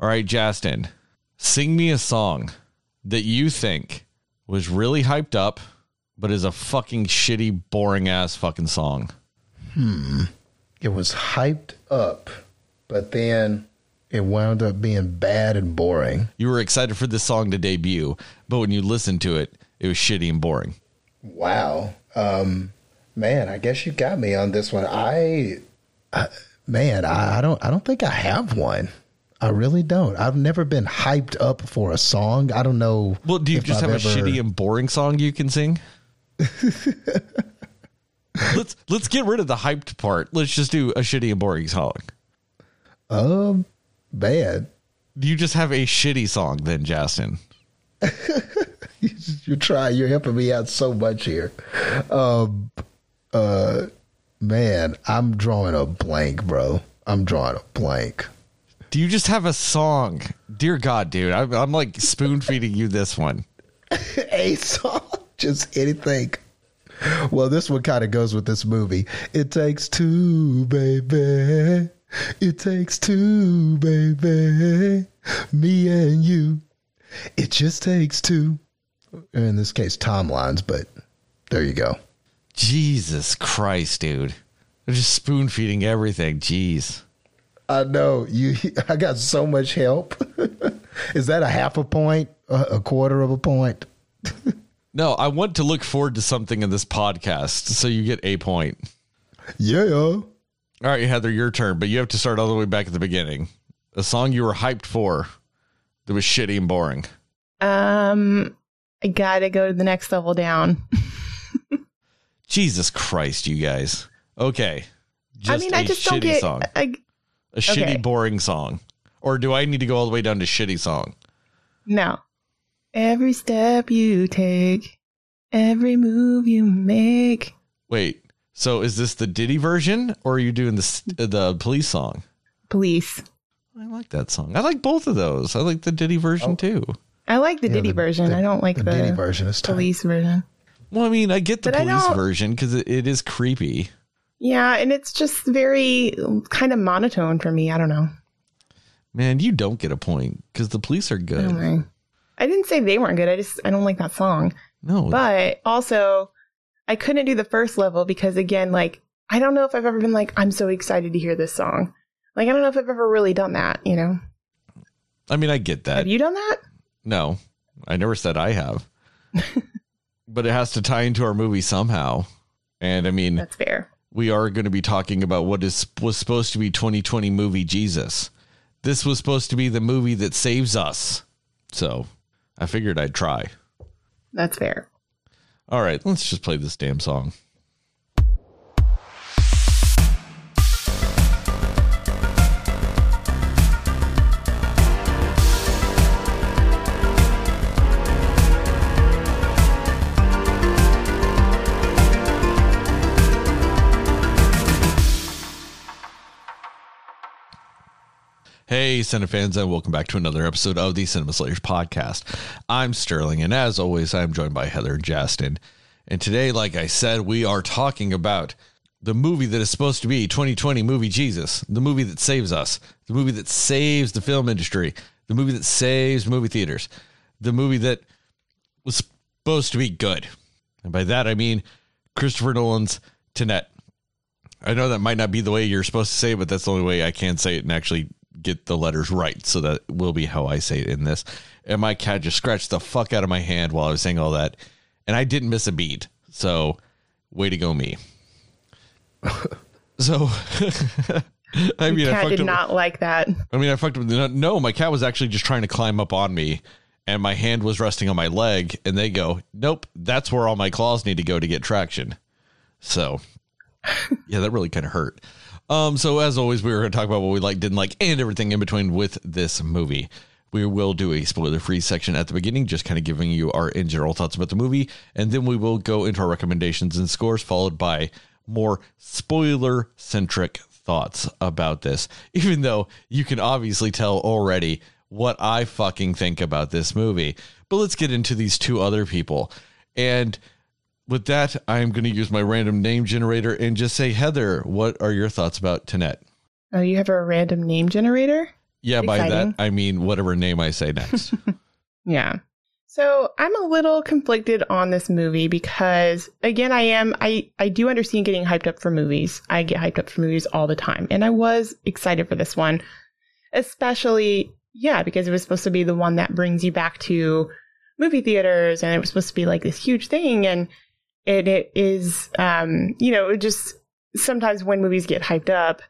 All right, Justin, sing me a song that you think was really hyped up, but is a fucking shitty, boring ass fucking song. Hmm. It was hyped up, but then it wound up being bad and boring. You were excited for this song to debut, but when you listened to it, it was shitty and boring. Wow. Um, man, I guess you got me on this one. I, I man, I, I don't, I don't think I have one. I really don't. I've never been hyped up for a song. I don't know. Well, do you just I've have a shitty and boring song you can sing? let's let's get rid of the hyped part. Let's just do a shitty and boring song. Um, bad. Do you just have a shitty song then, Justin? You're trying. You're helping me out so much here. Um, uh, man, I'm drawing a blank, bro. I'm drawing a blank. Do you just have a song? Dear God, dude, I'm, I'm like spoon feeding you this one. a song, just anything. Well, this one kind of goes with this movie. It takes two, baby. It takes two, baby. Me and you. It just takes two. In this case, timelines, but there you go. Jesus Christ, dude. They're just spoon feeding everything. Jeez. I know you. I got so much help. Is that a half a point? A a quarter of a point? No, I want to look forward to something in this podcast, so you get a point. Yeah. All right, Heather, your turn, but you have to start all the way back at the beginning. A song you were hyped for that was shitty and boring. Um, I gotta go to the next level down. Jesus Christ, you guys. Okay. I mean, a I just don't get. song. I, A shitty, okay. boring song. Or do I need to go all the way down to shitty song? no. Every step you take, every move you make. Wait. So is this the Diddy version, or are you doing the uh, the police song? Police. I like that song. I like both of those. I like the Diddy version Oh. too. I like the Yeah, Diddy the- version. the- I don't like the the, Diddy version is tight. police version. Well, I mean, I get the But police version because it, it is creepy. Yeah, and it's just very kind of monotone for me. I don't know. Man, you don't get a point because the police are good. don't. I didn't say they weren't good. I just I don't like that song. No, But also, I couldn't do the first level because again, like I don't know if I've ever been like I'm so excited to hear this song. Like I don't know if I've ever really done that. You know? I mean, I get that. Have you done that? no, I never said I have. but it has to tie into our movie somehow. And I mean, That's fair. We are going to be talking about what is was supposed to be 2020 movie Jesus. This was supposed to be the movie that saves us. So, I figured I'd try. That's fair. All right, let's just play this damn song. Hey, Cinefans, and welcome back to another episode of the Cinema Slayers podcast. I'm Sterling, and as always, I'm joined by Heather and Justin. And today, like I said, we are talking about the movie that is supposed to be 2020 movie Jesus, the movie that saves us, the movie that saves the film industry, the movie that saves movie theaters, the movie that was supposed to be good. And by that, I mean Christopher Nolan's Tenet. I know that might not be the way you're supposed to say it, but that's the only way I can say it and actually get the letters right. So that will be how I say it in this. And my cat just scratched the fuck out of my hand while I was saying all that. And I didn't miss a beat. So way to go, me. so, I mean, I Cat fucked did up- not like that. I mean, I fucked up. No, no, my cat was actually just trying to climb up on me, and my hand was resting on my leg. And they go, "Nope, that's where all my claws need to go to get traction." So, yeah, that really kind of hurt. Um, so as always, we were going to talk about what we like, didn't like, and everything in between with this movie. We will do a spoiler-free section at the beginning, just kind of giving you our in general thoughts about the movie, and then we will go into our recommendations and scores, followed by more spoiler-centric thoughts about this. Even though you can obviously tell already what I fucking think about this movie. But let's get into these two other people. And with that, I'm going to use my random name generator and just say, Heather, what are your thoughts about Tenet? Oh, you have a random name generator? Yeah, by Exciting. that I mean whatever name I say next. Yeah. So I'm a little conflicted on this movie because again I am I I do understand getting hyped up for movies. I get hyped up for movies all the time and I was excited for this one. Especially yeah, because it was supposed to be the one that brings you back to movie theaters and it was supposed to be like this huge thing and it, it is um you know, it just sometimes when movies get hyped up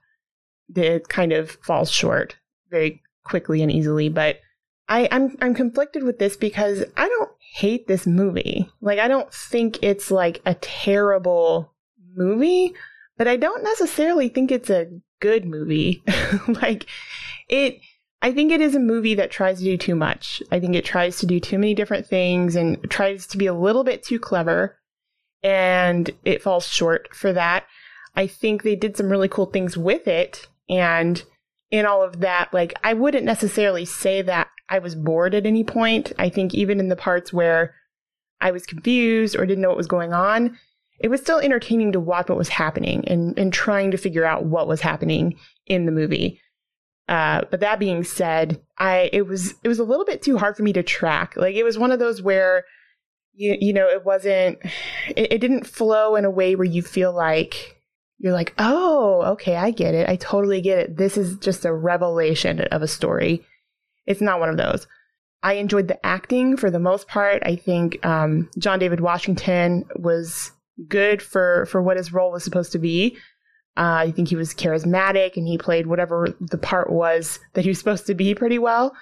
it kind of falls short very quickly and easily, but I, I'm I'm conflicted with this because I don't hate this movie. Like I don't think it's like a terrible movie, but I don't necessarily think it's a good movie. like it I think it is a movie that tries to do too much. I think it tries to do too many different things and tries to be a little bit too clever and it falls short for that. I think they did some really cool things with it and in all of that, like I wouldn't necessarily say that I was bored at any point. I think even in the parts where I was confused or didn't know what was going on, it was still entertaining to watch what was happening and, and trying to figure out what was happening in the movie. Uh, but that being said, I it was it was a little bit too hard for me to track. Like it was one of those where you you know it wasn't it, it didn't flow in a way where you feel like you're like, oh, okay, I get it. I totally get it. This is just a revelation of a story. It's not one of those. I enjoyed the acting for the most part. I think um, John David Washington was good for for what his role was supposed to be. Uh, I think he was charismatic and he played whatever the part was that he was supposed to be pretty well.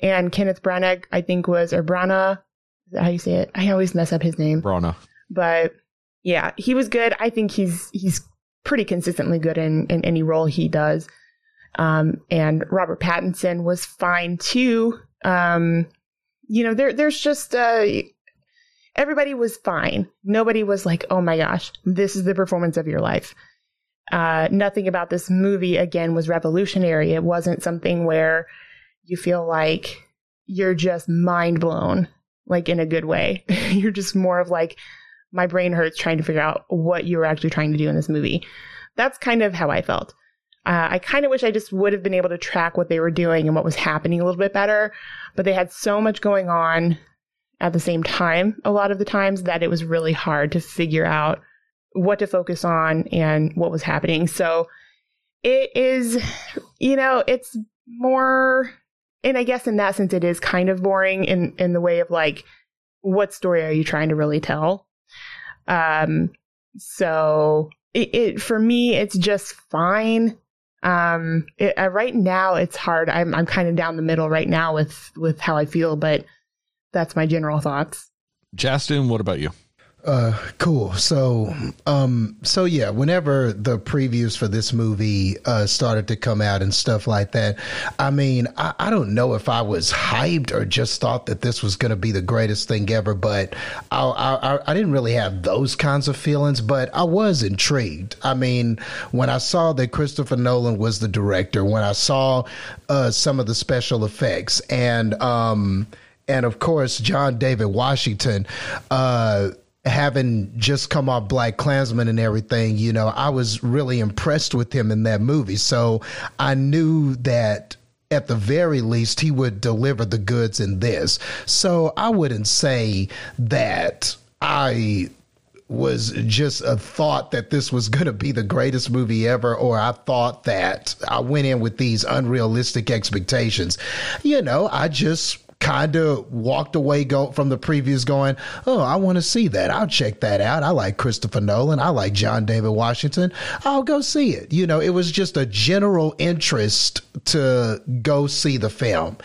And Kenneth Branagh, I think, was or Branagh. Is that how you say it? I always mess up his name Brana. but yeah, he was good. I think he's he's pretty consistently good in in any role he does. Um, and Robert Pattinson was fine too. Um, you know, there there's just uh, everybody was fine. Nobody was like, oh my gosh, this is the performance of your life. Uh, nothing about this movie again was revolutionary. It wasn't something where you feel like you're just mind blown, like in a good way. you're just more of like, my brain hurts trying to figure out what you were actually trying to do in this movie. That's kind of how I felt. Uh, I kind of wish I just would have been able to track what they were doing and what was happening a little bit better, but they had so much going on at the same time a lot of the times that it was really hard to figure out what to focus on and what was happening. So it is, you know, it's more, and I guess in that sense, it is kind of boring in, in the way of like, what story are you trying to really tell? Um, so it, it for me, it's just fine. Um, it, uh, right now it's hard. I'm I'm kind of down the middle right now with with how I feel, but that's my general thoughts. Justin, what about you? Uh, cool. So, um, so yeah, whenever the previews for this movie uh, started to come out and stuff like that, I mean, I, I don't know if I was hyped or just thought that this was going to be the greatest thing ever, but I, I, I didn't really have those kinds of feelings, but I was intrigued. I mean, when I saw that Christopher Nolan was the director, when I saw uh, some of the special effects, and um, and of course John David Washington, uh having just come off BlacKkKlansman and everything, you know, I was really impressed with him in that movie. So I knew that at the very least he would deliver the goods in this. So I wouldn't say that I was just a thought that this was going to be the greatest movie ever, or I thought that I went in with these unrealistic expectations. You know, I just kind of walked away go from the previews going, oh, I want to see that. I'll check that out. I like Christopher Nolan. I like John David Washington. I'll go see it. You know, it was just a general interest to go see the film.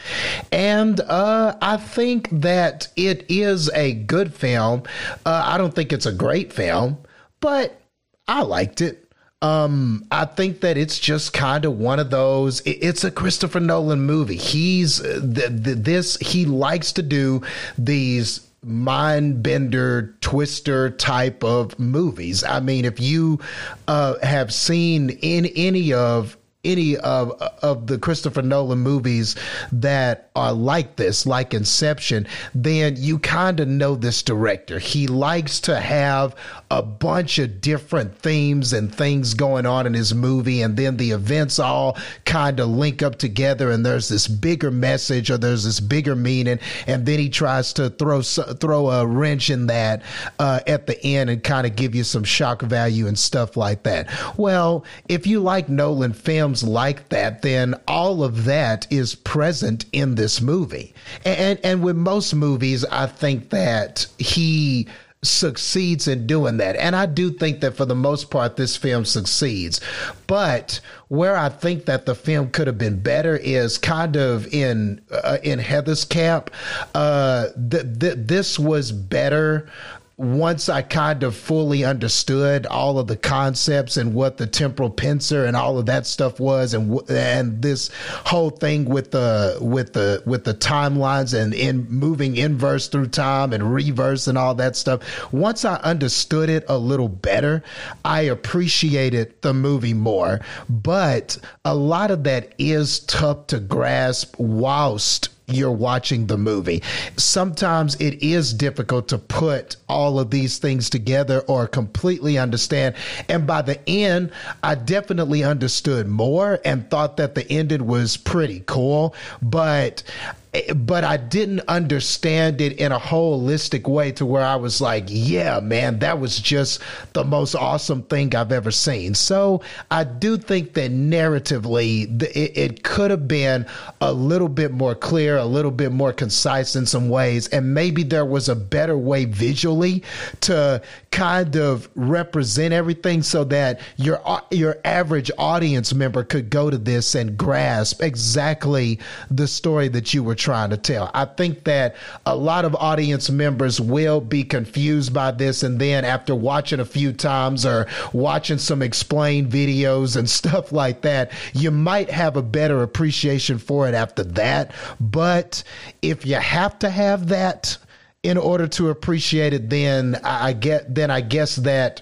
And uh, I think that it is a good film. Uh, I don't think it's a great film, but I liked it. Um, I think that it's just kind of one of those. It's a Christopher Nolan movie. He's uh, the, the, this. He likes to do these mind bender twister type of movies. I mean, if you uh, have seen in any of any of of the Christopher Nolan movies that are like this, like Inception, then you kind of know this director. He likes to have a bunch of different themes and things going on in his movie, and then the events all kind of link up together, and there's this bigger message or there's this bigger meaning, and then he tries to throw throw a wrench in that uh, at the end and kind of give you some shock value and stuff like that. Well, if you like Nolan films like that, then all of that is present in this movie. And and with most movies, I think that he succeeds in doing that. And I do think that for the most part, this film succeeds. But where I think that the film could have been better is kind of in uh, in Heather's camp. Uh, th- th- this was better once I kind of fully understood all of the concepts and what the temporal pincer and all of that stuff was, and and this whole thing with the with the with the timelines and in moving inverse through time and reverse and all that stuff. Once I understood it a little better, I appreciated the movie more. But a lot of that is tough to grasp whilst you're watching the movie. Sometimes it is difficult to put all of these things together or completely understand. And by the end, I definitely understood more and thought that the ending was pretty cool. But but I didn't understand it in a holistic way to where I was like, yeah, man, that was just the most awesome thing I've ever seen. So I do think that narratively, it, it could have been a little bit more clear, a little bit more concise in some ways. And maybe there was a better way visually to kind of represent everything so that your, uh, your average audience member could go to this and grasp exactly the story that you were trying to tell. I think that a lot of audience members will be confused by this. And then after watching a few times or watching some explained videos and stuff like that, you might have a better appreciation for it after that. But if you have to have that, in order to appreciate it, then I get then I guess that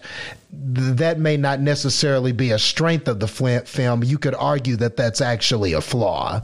that may not necessarily be a strength of the film. You could argue that that's actually a flaw.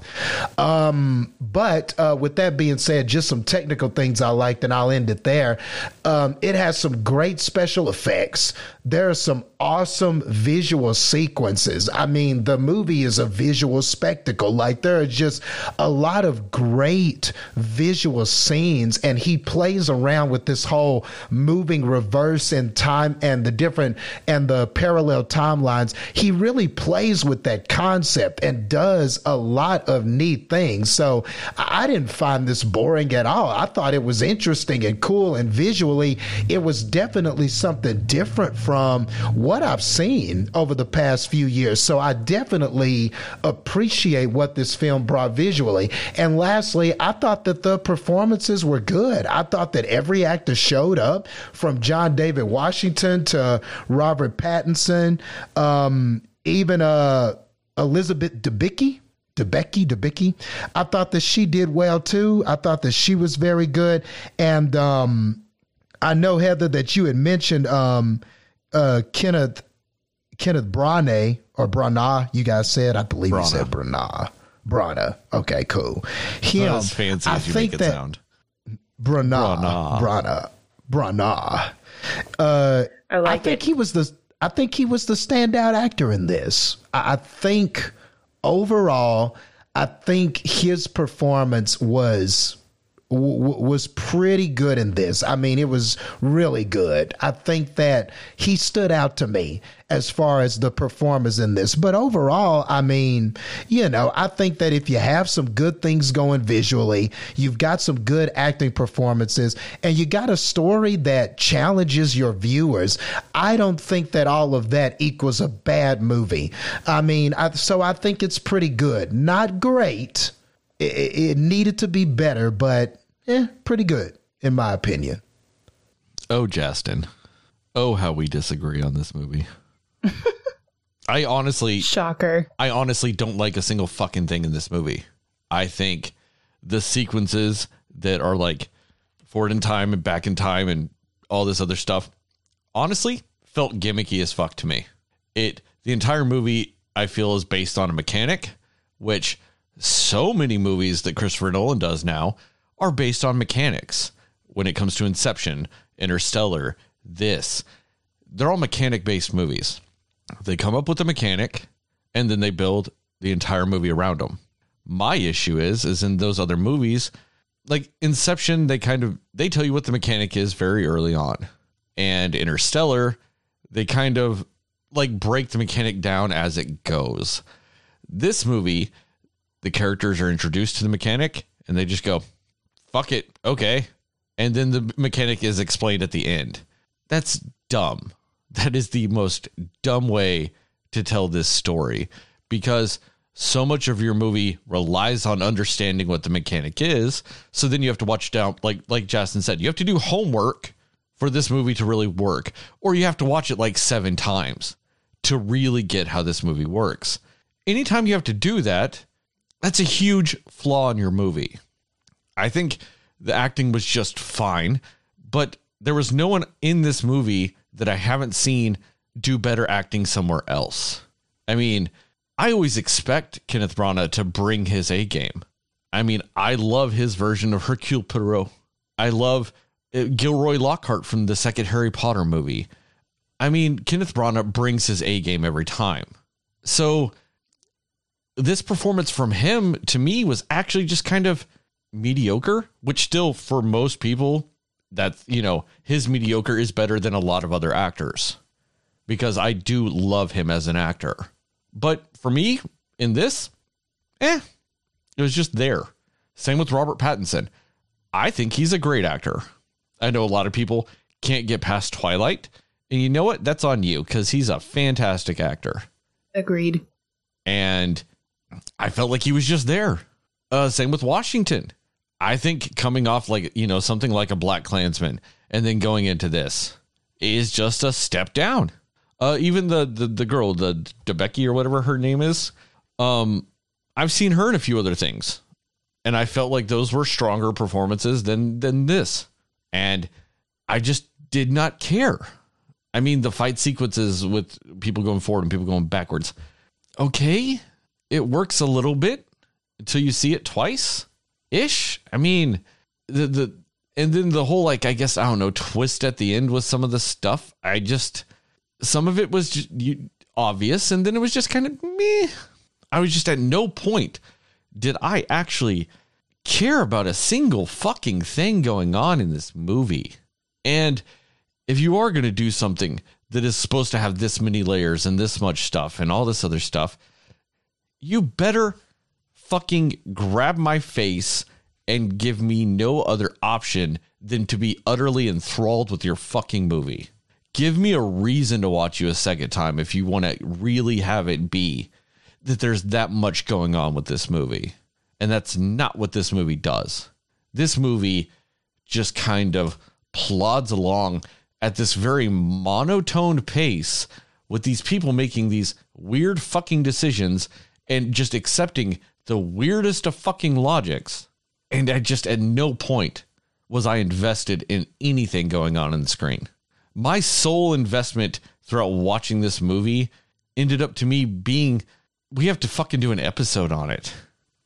Um, but uh, with that being said, just some technical things I liked, and I'll end it there. Um, it has some great special effects. There are some awesome visual sequences. I mean, the movie is a visual spectacle. Like, there are just a lot of great visual scenes, and he plays around with this whole moving reverse in time and the different and the parallel timelines, he really plays with that concept and does a lot of neat things. So I didn't find this boring at all. I thought it was interesting and cool, and visually, it was definitely something different from what I've seen over the past few years. So I definitely appreciate what this film brought visually. And lastly, I thought that the performances were good. I thought that every actor showed up from John David Washington to Robert Pattinson, um, even uh, Elizabeth Debicki. Debicki, Debicki. I thought that she did well too. I thought that she was very good. And um, I know, Heather, that you had mentioned um, uh, Kenneth Kenneth Branagh or Brana. you guys said. I believe Branagh. you said Branagh. Branagh. Okay, cool. Him, Not as fancy I as you think make it that sound. Branagh. Branagh. Branagh. Branagh. Uh, I like I think it. he was the I think he was the standout actor in this. I, I think overall, I think his performance was w- was pretty good in this. I mean, it was really good. I think that he stood out to me as far as the performers in this. But overall, I mean, you know, I think that if you have some good things going visually, you've got some good acting performances, and you got a story that challenges your viewers, I don't think that all of that equals a bad movie. I mean, I, so I think it's pretty good. Not great it, it needed to be better, but eh, pretty good in my opinion. Oh, Justin. Oh, how we disagree on this movie. I honestly shocker. I honestly don't like a single fucking thing in this movie. I think the sequences that are like forward in time and back in time and all this other stuff honestly felt gimmicky as fuck to me. It the entire movie I feel is based on a mechanic, which so many movies that Christopher Nolan does now are based on mechanics. When it comes to Inception, Interstellar, this, they're all mechanic based movies. They come up with a mechanic and then they build the entire movie around them. My issue is is in those other movies, like Inception, they kind of they tell you what the mechanic is very early on. And Interstellar, they kind of like break the mechanic down as it goes. This movie, the characters are introduced to the mechanic and they just go, fuck it, okay. And then the mechanic is explained at the end. That's dumb. That is the most dumb way to tell this story because so much of your movie relies on understanding what the mechanic is. So then you have to watch down, like like Justin said, you have to do homework for this movie to really work, or you have to watch it like seven times to really get how this movie works. Anytime you have to do that, that's a huge flaw in your movie. I think the acting was just fine, but there was no one in this movie that I haven't seen do better acting somewhere else. I mean, I always expect Kenneth Branagh to bring his A game. I mean, I love his version of Hercule Poirot. I love uh, Gilderoy Lockhart from the second Harry Potter movie. I mean, Kenneth Branagh brings his A game every time. So this performance from him to me was actually just kind of mediocre, which still for most people that you know, his mediocre is better than a lot of other actors because I do love him as an actor. But for me, in this, eh, it was just there. Same with Robert Pattinson. I think he's a great actor. I know a lot of people can't get past Twilight. And you know what? That's on you because he's a fantastic actor. Agreed. And I felt like he was just there. Uh, same with Washington. I think coming off like, you know, something like a BlacKkKlansman and then going into this is just a step down. Uh, even the, the the girl, the Debicki or whatever her name is, um, I've seen her in a few other things, and I felt like those were stronger performances than than this, and I just did not care. I mean, the fight sequences with people going forward and people going backwards, okay, it works a little bit until you see it twice, ish. I mean, the the and then the whole like I guess I don't know twist at the end with some of the stuff. I just some of it was just you, obvious, and then it was just kind of me. I was just at no point did I actually care about a single fucking thing going on in this movie. And if you are going to do something that is supposed to have this many layers and this much stuff and all this other stuff, you better fucking grab my face and give me no other option than to be utterly enthralled with your fucking movie give me a reason to watch you a second time if you want to really have it be that there's that much going on with this movie. And that's not what this movie does. This movie just kind of plods along at this very monotoned pace with these people making these weird fucking decisions and just accepting the weirdest of fucking logics. And I just at no point was I invested in anything going on in the screen my sole investment throughout watching this movie ended up to me being we have to fucking do an episode on it.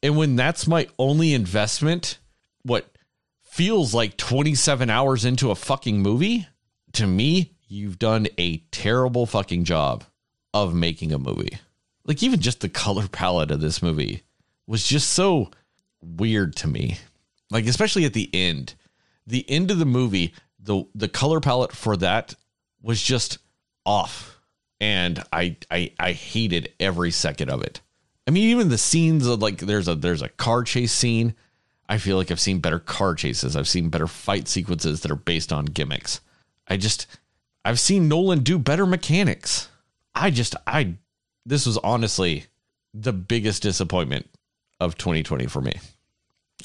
And when that's my only investment, what feels like 27 hours into a fucking movie, to me, you've done a terrible fucking job of making a movie. Like, even just the color palette of this movie was just so weird to me. Like, especially at the end. The end of the movie, the the color palette for that was just off and I, I I hated every second of it. I mean, even the scenes of like there's a there's a car chase scene. I feel like I've seen better car chases. I've seen better fight sequences that are based on gimmicks. I just I've seen Nolan do better mechanics. I just I this was honestly the biggest disappointment of 2020 for me.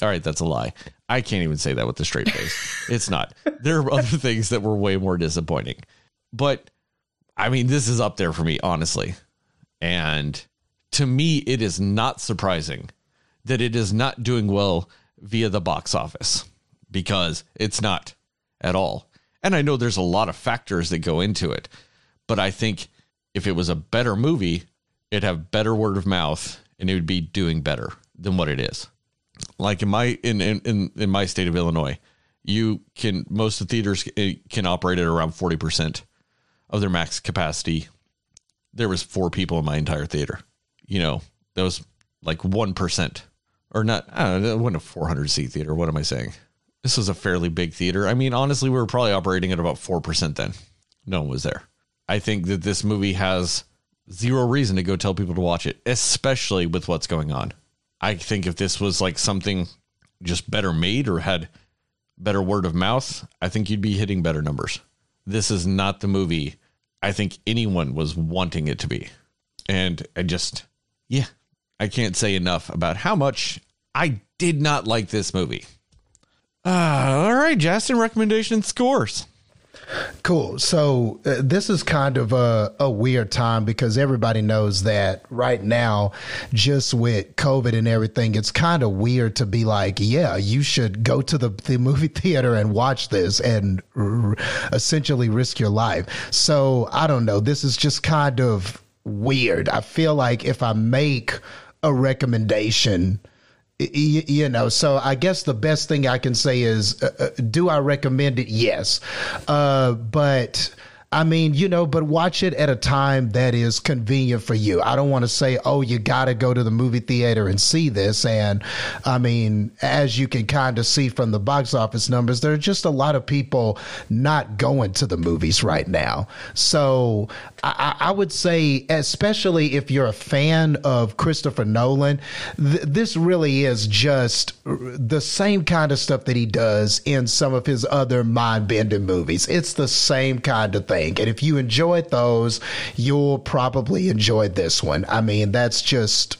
All right, that's a lie. I can't even say that with a straight face. it's not. There are other things that were way more disappointing. But I mean, this is up there for me, honestly. And to me, it is not surprising that it is not doing well via the box office because it's not at all. And I know there's a lot of factors that go into it, but I think if it was a better movie, it'd have better word of mouth and it would be doing better than what it is. Like in my in in in my state of Illinois, you can most of the theaters eh, can operate at around 40% of their max capacity. There was four people in my entire theater. You know, that was like 1% or not. I don't know, it wasn't a 400 seat theater. What am I saying? This was a fairly big theater. I mean, honestly, we were probably operating at about 4% then. No one was there. I think that this movie has zero reason to go tell people to watch it, especially with what's going on. I think if this was like something just better made or had better word of mouth, I think you'd be hitting better numbers. This is not the movie I think anyone was wanting it to be. And I just, yeah, I can't say enough about how much I did not like this movie. Uh, all right, Justin, recommendation scores. Cool. So uh, this is kind of a, a weird time because everybody knows that right now, just with COVID and everything, it's kind of weird to be like, yeah, you should go to the, the movie theater and watch this and r- essentially risk your life. So I don't know. This is just kind of weird. I feel like if I make a recommendation, you know so i guess the best thing i can say is uh, uh, do i recommend it? Yes. Uh, but I mean, you know, but watch it at a time that is convenient for you. I don't want to say, oh, you got to go to the movie theater and see this. And I mean, as you can kind of see from the box office numbers, there are just a lot of people not going to the movies right now. So I, I would say, especially if you're a fan of Christopher Nolan, th- this really is just the same kind of stuff that he does in some of his other mind bending movies. It's the same kind of thing think. And if you enjoyed those, you'll probably enjoy this one. I mean, that's just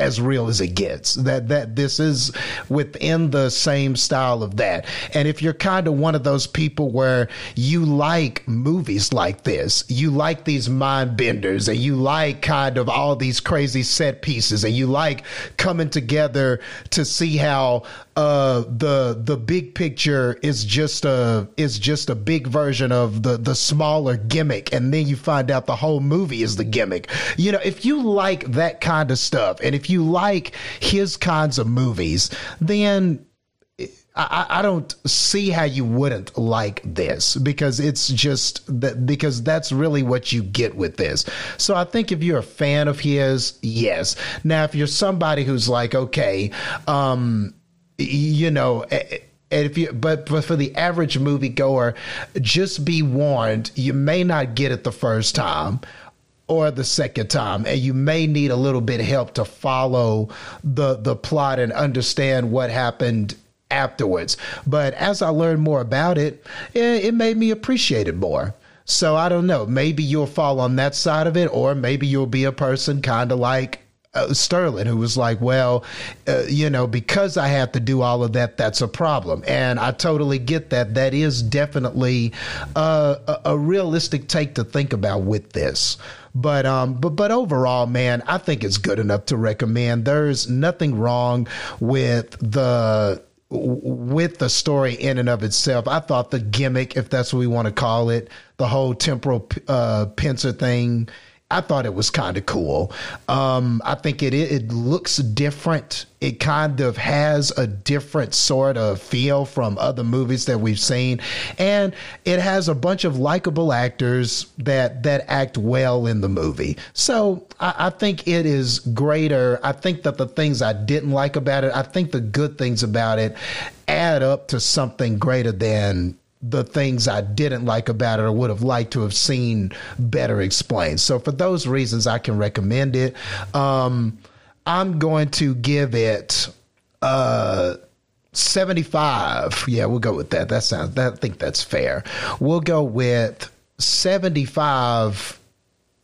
as real as it gets. That that this is within the same style of that. And if you're kind of one of those people where you like movies like this, you like these mind benders, and you like kind of all these crazy set pieces, and you like coming together to see how uh, the the big picture is just a is just a big version of the the smaller gimmick, and then you find out the whole movie is the gimmick. You know, if you like that kind of stuff, and if you like his kinds of movies, then I, I, don't see how you wouldn't like this because it's just that because that's really what you get with this. So I think if you're a fan of his, yes. Now if you're somebody who's like, okay, um, you know. If you, but, but for the average moviegoer, just be warned, you may not get it the first time or the second time and you may need a little bit of help to follow the the plot and understand what happened afterwards but as i learned more about it it, it made me appreciate it more so i don't know maybe you'll fall on that side of it or maybe you'll be a person kind of like uh, Sterling, who was like, well, uh, you know, because I have to do all of that, that's a problem. And I totally get that. That is definitely uh, a, a realistic take to think about with this. But um, but but overall, man, I think it's good enough to recommend. There's nothing wrong with the with the story in and of itself. I thought the gimmick, if that's what we want to call it, the whole temporal uh, pincer thing I thought it was kind of cool. Um, I think it it looks different. It kind of has a different sort of feel from other movies that we've seen, and it has a bunch of likable actors that that act well in the movie. So I, I think it is greater. I think that the things I didn't like about it, I think the good things about it add up to something greater than the things I didn't like about it or would have liked to have seen better explained. So for those reasons, I can recommend it. Um, I'm going to give it uh, 75. Yeah, we'll go with that. That sounds. That, I think that's fair. We'll go with 75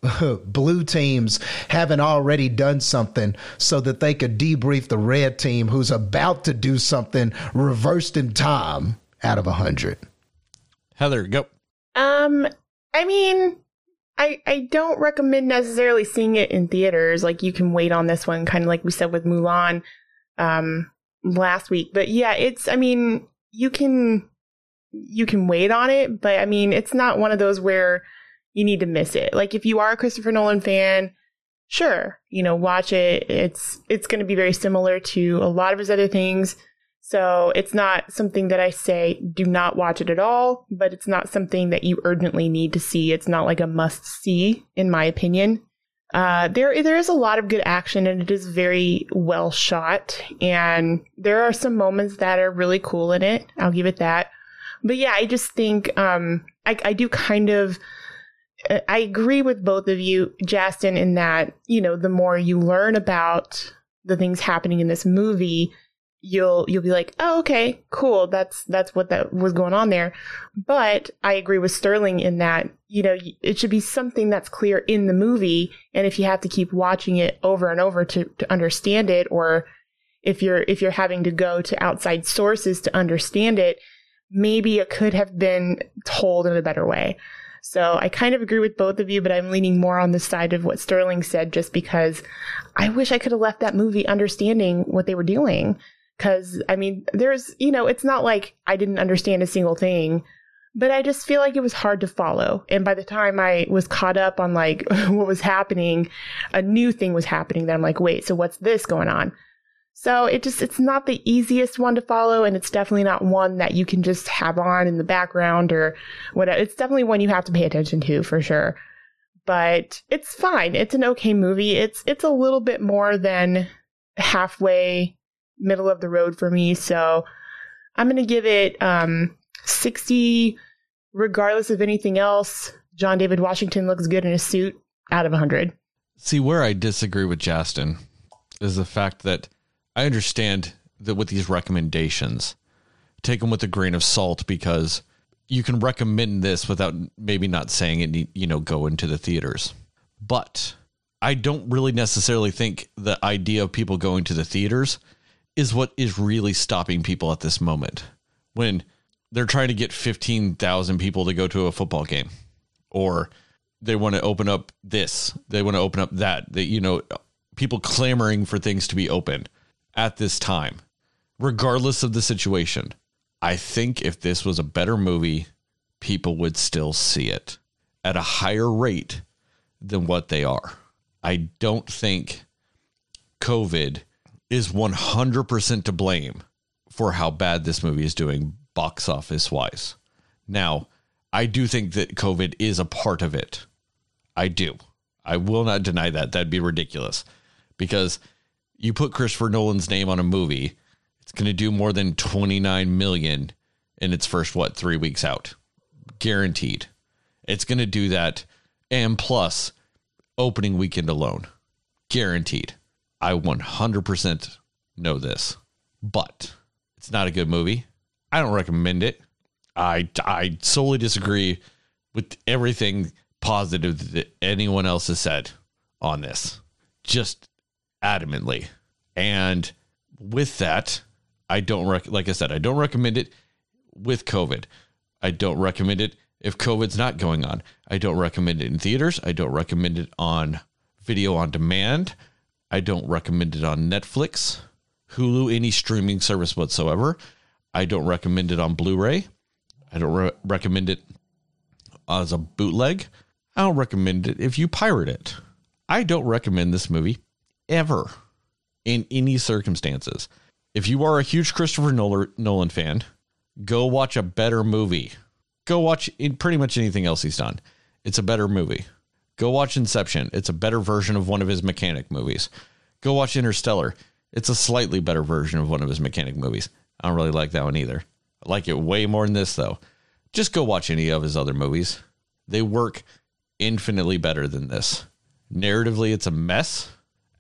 blue teams haven't already done something so that they could debrief the red team who's about to do something reversed in time out of 100. Heather, go. Um, I mean, I I don't recommend necessarily seeing it in theaters. Like you can wait on this one, kind of like we said with Mulan, um, last week. But yeah, it's. I mean, you can you can wait on it, but I mean, it's not one of those where you need to miss it. Like if you are a Christopher Nolan fan, sure, you know, watch it. It's it's going to be very similar to a lot of his other things. So it's not something that I say do not watch it at all, but it's not something that you urgently need to see. It's not like a must see, in my opinion. Uh, there there is a lot of good action and it is very well shot, and there are some moments that are really cool in it. I'll give it that. But yeah, I just think um, I, I do kind of uh, I agree with both of you, Justin, in that, you know, the more you learn about the things happening in this movie, you'll you'll be like, "Oh, okay, cool. That's that's what that was going on there." But I agree with Sterling in that, you know, it should be something that's clear in the movie, and if you have to keep watching it over and over to to understand it or if you're if you're having to go to outside sources to understand it, maybe it could have been told in a better way. So I kind of agree with both of you, but I'm leaning more on the side of what Sterling said just because I wish I could have left that movie understanding what they were doing. Cause I mean, there's, you know, it's not like I didn't understand a single thing, but I just feel like it was hard to follow. And by the time I was caught up on like what was happening, a new thing was happening that I'm like, wait, so what's this going on? So it just, it's not the easiest one to follow. And it's definitely not one that you can just have on in the background or whatever. It's definitely one you have to pay attention to for sure. But it's fine. It's an okay movie. It's, it's a little bit more than halfway middle of the road for me. So I'm going to give it, um, 60, regardless of anything else. John David Washington looks good in a suit out of 100. See, where I disagree with Justin is the fact that I understand that with these recommendations, take them with a grain of salt because you can recommend this without maybe not saying it, you know, go into the theaters. But I don't really necessarily think the idea of people going to the theaters is what is really stopping people at this moment when they're trying to get 15,000 people to go to a football game or they want to open up this, they want to open up that, that, you know, people clamoring for things to be open at this time, regardless of the situation. I think if this was a better movie, people would still see it at a higher rate than what they are. I don't think COVID is 100% to blame for how bad this movie is doing box office wise. Now, I do think that COVID is a part of it. I do. I will not deny that. That'd be ridiculous because you put Christopher Nolan's name on a movie, it's going to do more than 29 million in its first what, 3 weeks out. Guaranteed. It's going to do that and plus opening weekend alone. Guaranteed. I 100% know this. But it's not a good movie. I don't recommend it. I I solely disagree with everything positive that anyone else has said on this. Just adamantly. And with that, I don't rec- like I said, I don't recommend it with COVID. I don't recommend it if COVID's not going on. I don't recommend it in theaters. I don't recommend it on video on demand. I don't recommend it on Netflix, Hulu, any streaming service whatsoever. I don't recommend it on Blu-ray. I don't re- recommend it as a bootleg. I don't recommend it if you pirate it. I don't recommend this movie ever in any circumstances. If you are a huge Christopher Nolan fan, go watch a better movie. Go watch pretty much anything else he's done. It's a better movie. Go watch Inception. It's a better version of one of his mechanic movies. Go watch Interstellar. It's a slightly better version of one of his mechanic movies. I don't really like that one either. I like it way more than this though. Just go watch any of his other movies. They work infinitely better than this. Narratively, it's a mess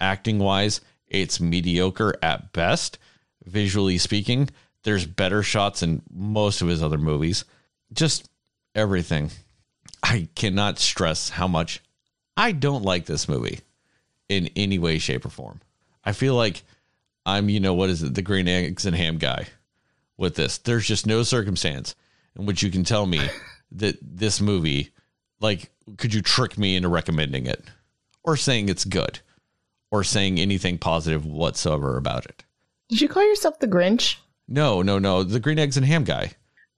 Acting wise, it's mediocre at best. Visually speaking, there's better shots in most of his other movies. Just everything. I cannot stress how much I don't like this movie in any way, shape, or form. I feel like I'm, you know, what is it, the green eggs and ham guy with this. There's just no circumstance in which you can tell me that this movie, like, could you trick me into recommending it or saying it's good? or saying anything positive whatsoever about it. Did you call yourself the Grinch? No, no, no. The green eggs and ham guy.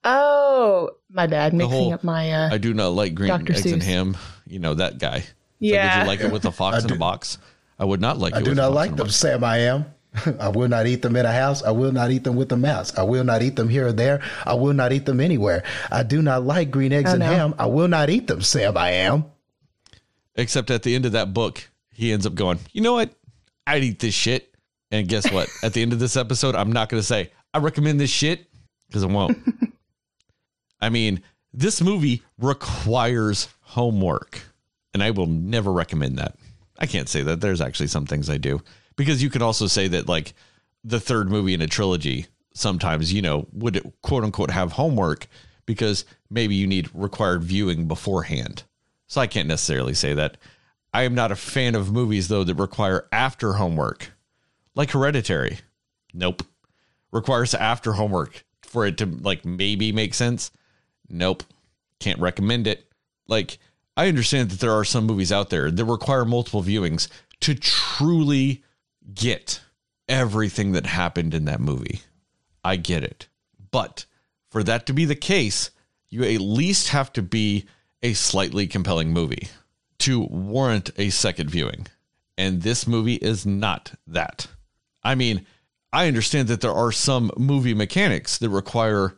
Oh, my bad. Mixing whole, up my. Uh, I do not like green Dr. eggs Seuss. and ham. You know that guy. Like, Yeah. would you like it with the fox in the box? I would not like I it do with a not fox like in a them, box. Sam. I am. I will not eat them in a house. I will not eat them with a mouse. I will not eat them here or there. I will not eat them anywhere. I do not like green eggs Oh, and no. ham. I will not eat them, Sam. I am. Except at the end of that book, he ends up going, you know what? I'd eat this shit. And guess what? at the end of this episode, I'm not going to say, I recommend this shit because I won't. I mean, this movie requires homework, and I will never recommend that. I can't say that. There's actually some things I do because you could also say that, like, the third movie in a trilogy sometimes, you know, would quote unquote have homework because maybe you need required viewing beforehand. So I can't necessarily say that. I am not a fan of movies, though, that require after homework, like Hereditary. Nope. Requires after homework for it to, like, maybe make sense. Nope. Can't recommend it. Like, I understand that there are some movies out there that require multiple viewings to truly get everything that happened in that movie. I get it. But for that to be the case, you at least have to be a slightly compelling movie to warrant a second viewing. And this movie is not that. I mean, I understand that there are some movie mechanics that require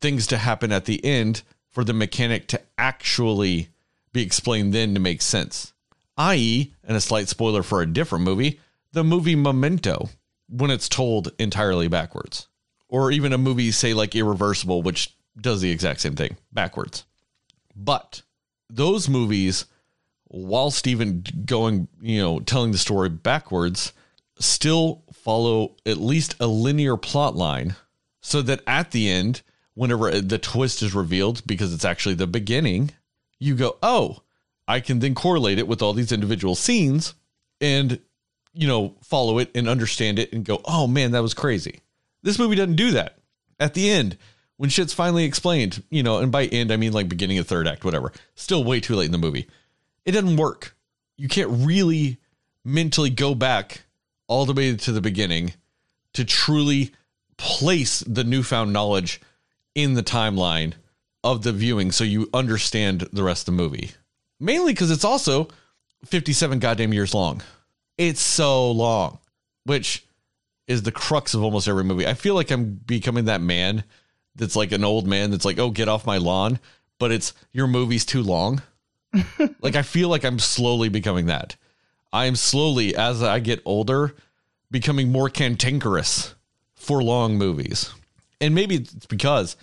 things to happen at the end for the mechanic to actually be explained then to make sense. I.e., and a slight spoiler for a different movie, the movie Memento, when it's told entirely backwards. Or even a movie, say, like Irreversible, which does the exact same thing backwards. But those movies, whilst even going, you know, telling the story backwards, still follow at least a linear plot line so that at the end, whenever the twist is revealed, because it's actually the beginning, you go, oh, I can then correlate it with all these individual scenes and, you know, follow it and understand it and go, oh man, that was crazy. This movie doesn't do that. At the end, when shit's finally explained, you know, and by end, I mean like beginning of third act, whatever, still way too late in the movie. It doesn't work. You can't really mentally go back all the way to the beginning to truly place the newfound knowledge in the timeline of the viewing so you understand the rest of the movie. Mainly because it's also 57 goddamn years long. It's so long, which is the crux of almost every movie. I feel like I'm becoming that man that's like an old man that's like, oh, get off my lawn, but it's your movie's too long. like I feel like I'm slowly becoming that. I am slowly, as I get older, becoming more cantankerous for long movies. And maybe it's because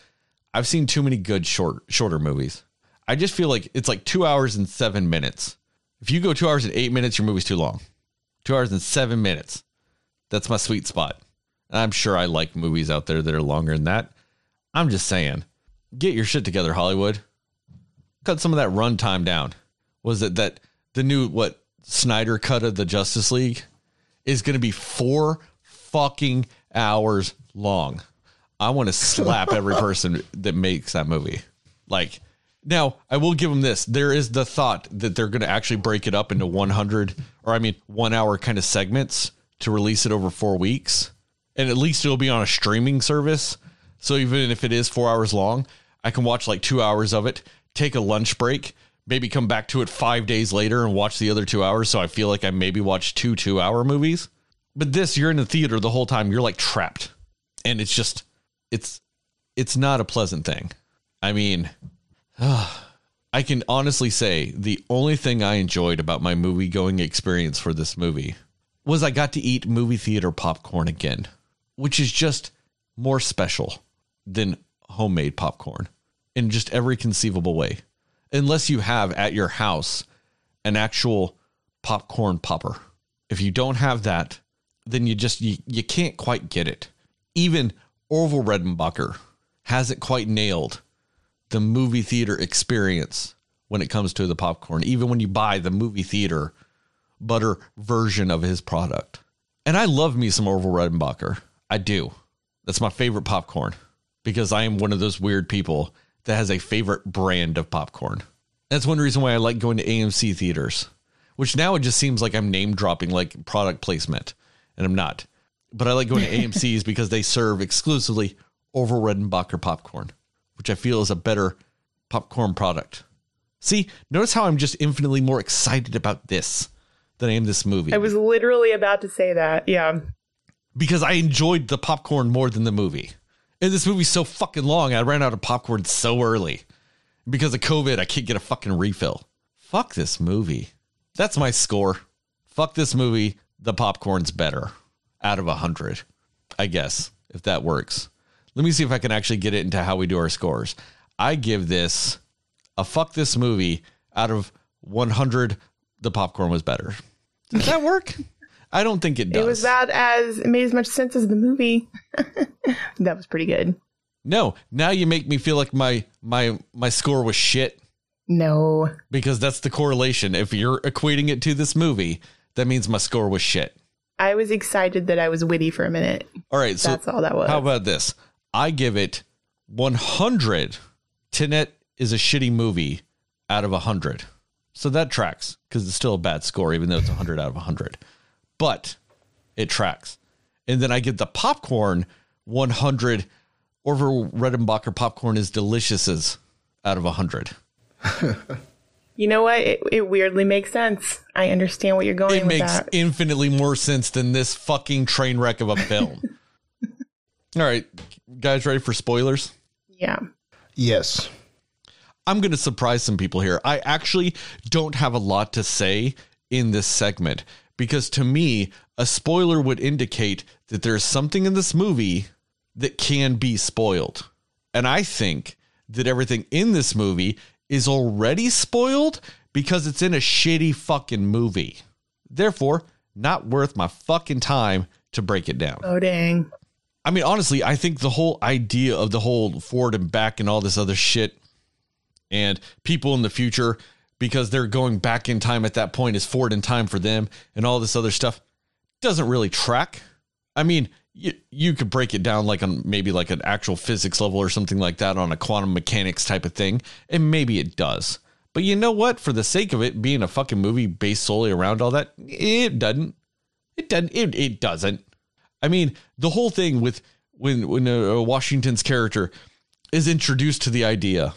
I've seen too many good short shorter movies. I just feel like it's like two hours and seven minutes. If you go two hours and eight minutes, your movie's too long. Two hours and seven minutes. That's my sweet spot. I'm sure I like movies out there that are longer than that. I'm just saying, get your shit together, Hollywood. Cut some of that runtime down. Was it that the new what Snyder cut of the Justice League is going to be four fucking hours long? I want to slap every person that makes that movie. Like, now I will give them this. There is the thought that they're going to actually break it up into 100 or I mean, one hour kind of segments to release it over four weeks. And at least it'll be on a streaming service. So even if it is four hours long, I can watch like two hours of it, take a lunch break, maybe come back to it five days later and watch the other two hours. So I feel like I maybe watched two two hour movies. But this, you're in the theater the whole time. You're like trapped. And it's just, it's, it's not a pleasant thing. I mean, I can honestly say the only thing I enjoyed about my movie going experience for this movie was I got to eat movie theater popcorn again, which is just more special than homemade popcorn in just every conceivable way. Unless you have at your house an actual popcorn popper. If you don't have that, then you just you, you can't quite get it. Even Orville Redenbacher hasn't quite nailed the movie theater experience when it comes to the popcorn, even when you buy the movie theater butter version of his product. And I love me some Orville Redenbacher. I do. That's my favorite popcorn because I am one of those weird people that has a favorite brand of popcorn. That's one reason why I like going to AMC theaters, which now it just seems like I'm name dropping like product placement, and I'm not. But I like going to AMC's because they serve exclusively Orville Redenbacher popcorn, which I feel is a better popcorn product See, notice how I'm just infinitely more excited about this than I am this movie. I was literally about to say that. Yeah. because I enjoyed the popcorn more than the movie. And this movie's so fucking long, I ran out of popcorn so early. Because of COVID, I can't get a fucking refill. Fuck this movie. That's my score. Fuck this movie. The popcorn's better. Out of a hundred. I guess, if that works. Let me see if I can actually get it into how we do our scores. I give this a fuck this movie out of 100. The popcorn was better. Does that work? I don't think it does. It was about as, it made as much sense as the movie. that was pretty good. No, now you make me feel like my my my score was shit No. because that's the correlation. If you're equating it to this movie, that means my score was shit. I was excited that I was witty for a minute. All right, so That's all that was. how about this? I give it 100. Tenet is a shitty movie out of 100. So that tracks because it's still a bad score, even though it's 100 out of 100. But it tracks. And then I give the popcorn 100. Orville Redenbacher popcorn is delicious out of 100. You know what? It, it weirdly makes sense. I understand what you're going It with makes that. infinitely more sense than this fucking train wreck of a film. All right, guys, ready for spoilers? yeah. Yes. I'm going to surprise some people here. I actually don't have a lot to say in this segment because to me, a spoiler would indicate that there's something in this movie that can be spoiled. And I think that everything in this movie is already spoiled because it's in a shitty fucking movie. Therefore, not worth my fucking time to break it down. Oh, dang. I mean, honestly, I think the whole idea of the whole forward and back and all this other shit and people in the future because they're going back in time at that point is forward in time for them and all this other stuff doesn't really track. I mean, you, you could break it down like on maybe like an actual physics level or something like that on a quantum mechanics type of thing, and maybe it does. But you know what? For the sake of it being a fucking movie based solely around all that, it doesn't. It doesn't. It, it doesn't. I mean, the whole thing with when when Washington's character is introduced to the idea,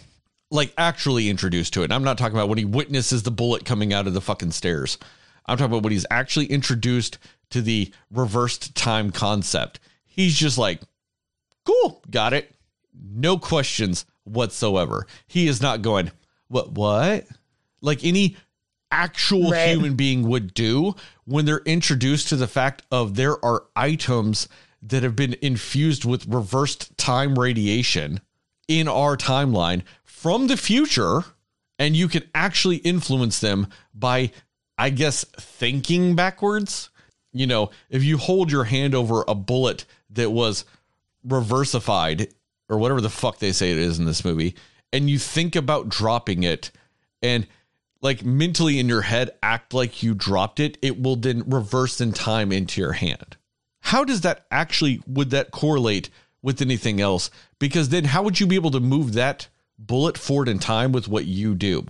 like actually introduced to it. And I'm not talking about when he witnesses the bullet coming out of the fucking stairs. I'm talking about when he's actually introduced to the reversed time concept. He's just like, cool, got it. No questions whatsoever. He is not going, what, what? Like any actual Right. human being would do when they're introduced to the fact of there are items that have been infused with reversed time radiation in our timeline from the future and you can actually influence them by i guess thinking backwards you know if you hold your hand over a bullet that was reversified or whatever the fuck they say it is in this movie and you think about dropping it and like mentally in your head act like you dropped it it will then reverse in time into your hand. How does that actually would that correlate with anything else? Because then how would you be able to move that bullet forward in time with what you do?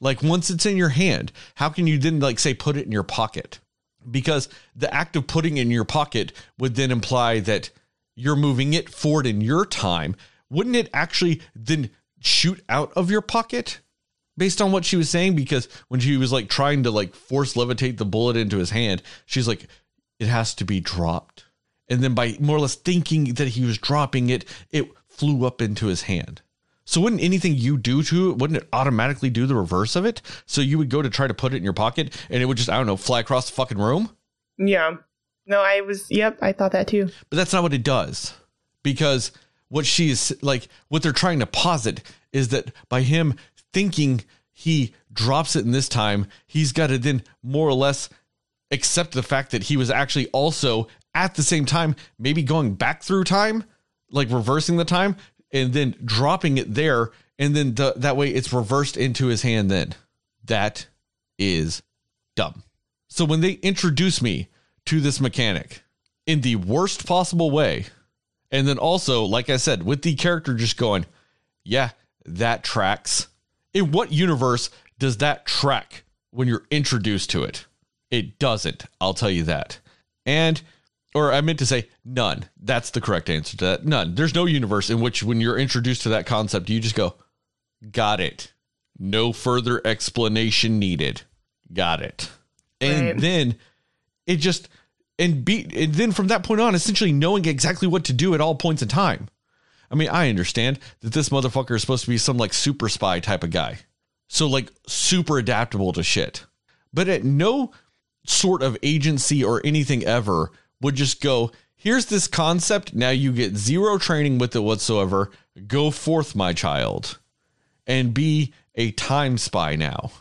Like once it's in your hand how can you then like say put it in your pocket because the act of putting in your pocket would then imply that you're moving it forward in your time. Wouldn't it actually then shoot out of your pocket based on what she was saying? Because when she was like trying to like force levitate the bullet into his hand she's like it has to be dropped. And then by more or less thinking that he was dropping it it flew up into his hand so wouldn't anything you do to it wouldn't it automatically do the reverse of it so you would go to try to put it in your pocket and it would just i don't know fly across the fucking room Yeah. No, I was, yep, I thought that too. but that's not what it does because what she's like what they're trying to posit is that by him thinking he drops it in this time he's got to then more or less accept the fact that he was actually also at the same time maybe going back through time like reversing the time and then dropping it there and then the, that way it's reversed into his hand then that is dumb so when they introduce me to this mechanic in the worst possible way, and then also, like I said, with the character just going, yeah, that tracks. In what universe does that track when you're introduced to it? It doesn't. I'll tell you that. And, or I meant to say none. That's the correct answer to that. None. There's no universe in which when you're introduced to that concept, you just go, got it. No further explanation needed. Got it. And Right. then it just and be and then from that point on, essentially knowing exactly what to do at all points in time. I mean, I understand that this motherfucker is supposed to be some like super spy type of guy. So like super adaptable to shit. But at no sort of agency or anything ever would just go, here's this concept. Now you get zero training with it whatsoever. Go forth, my child, and be a time spy now.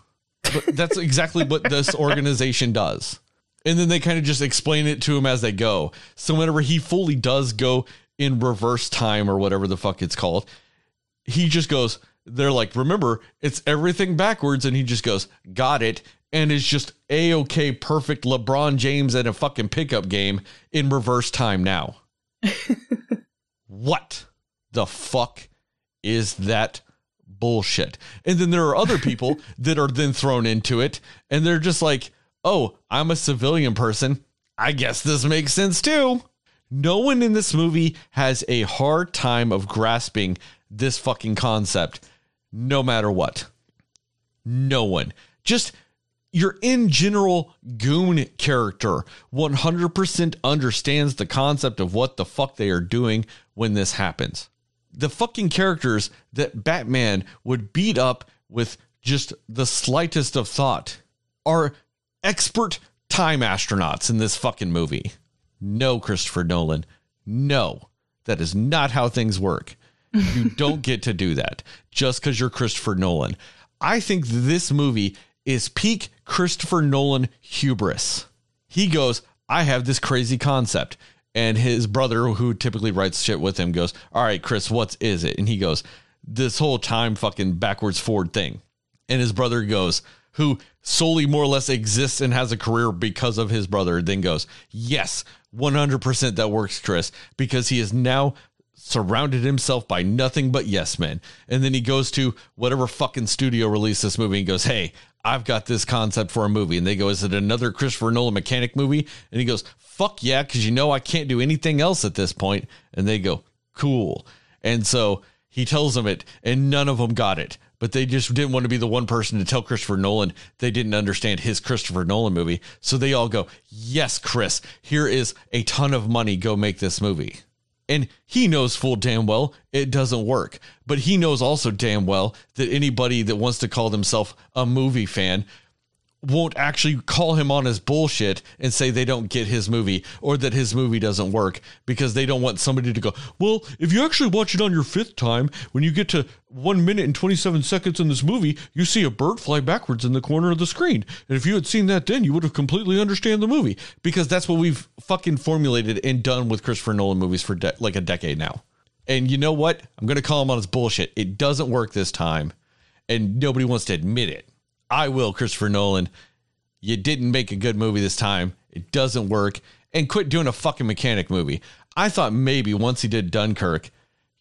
But that's exactly what this organization does. And then they kind of just explain it to him as they go. So whenever he fully does go in reverse time or whatever the fuck it's called, he just goes, they're like, remember, it's everything backwards. And he just goes, got it. And it's just a okay, perfect LeBron James at a fucking pickup game in reverse time now. what the fuck is that bullshit? And then there are other people that are then thrown into it, and they're just like, oh, I'm a civilian person. I guess this makes sense too. No one in this movie has a hard time of grasping this fucking concept, no matter what. No one. Just your in general goon character 100% understands the concept of what the fuck they are doing when this happens. The fucking characters that Batman would beat up with just the slightest of thought are expert time astronauts in this fucking movie. No, Christopher Nolan. No, that is not how things work. You don't get to do that just because you're Christopher Nolan. I think this movie is peak Christopher Nolan hubris. He goes, I have this crazy concept. And his brother, who typically writes shit with him, goes, All right, Chris, what is it? And he goes, This whole time fucking backwards forward thing. And his brother goes, who solely more or less exists and has a career because of his brother, then goes, Yes, 100% that works, Chris, because he is now surrounded himself by nothing but yes men. And then he goes to whatever fucking studio released this movie and goes, Hey, I've got this concept for a movie. And they go, Is it another Christopher Nolan mechanic movie? And he goes, Fuck yeah, because you know I can't do anything else at this point. And they go, Cool. And so he tells them it, and none of them got it. But they just didn't want to be the one person to tell Christopher Nolan they didn't understand his Christopher Nolan movie. So they all go, Yes, Chris, here is a ton of money. Go make this movie. And he knows full damn well it doesn't work. But he knows also damn well that anybody that wants to call themselves a movie fan won't actually call him on his bullshit and say they don't get his movie or that his movie doesn't work because they don't want somebody to go, well, if you actually watch it on your fifth time, when you get to one minute and 27 seconds in this movie, you see a bird fly backwards in the corner of the screen. And if you had seen that then, you would have completely understand the movie because that's what we've fucking formulated and done with Christopher Nolan movies for de- like a decade now. And you know what? I'm going to call him on his bullshit. It doesn't work this time. And nobody wants to admit it. I will, Christopher Nolan. You didn't make a good movie this time. It doesn't work. And quit doing a fucking mechanic movie. I thought maybe once he did Dunkirk,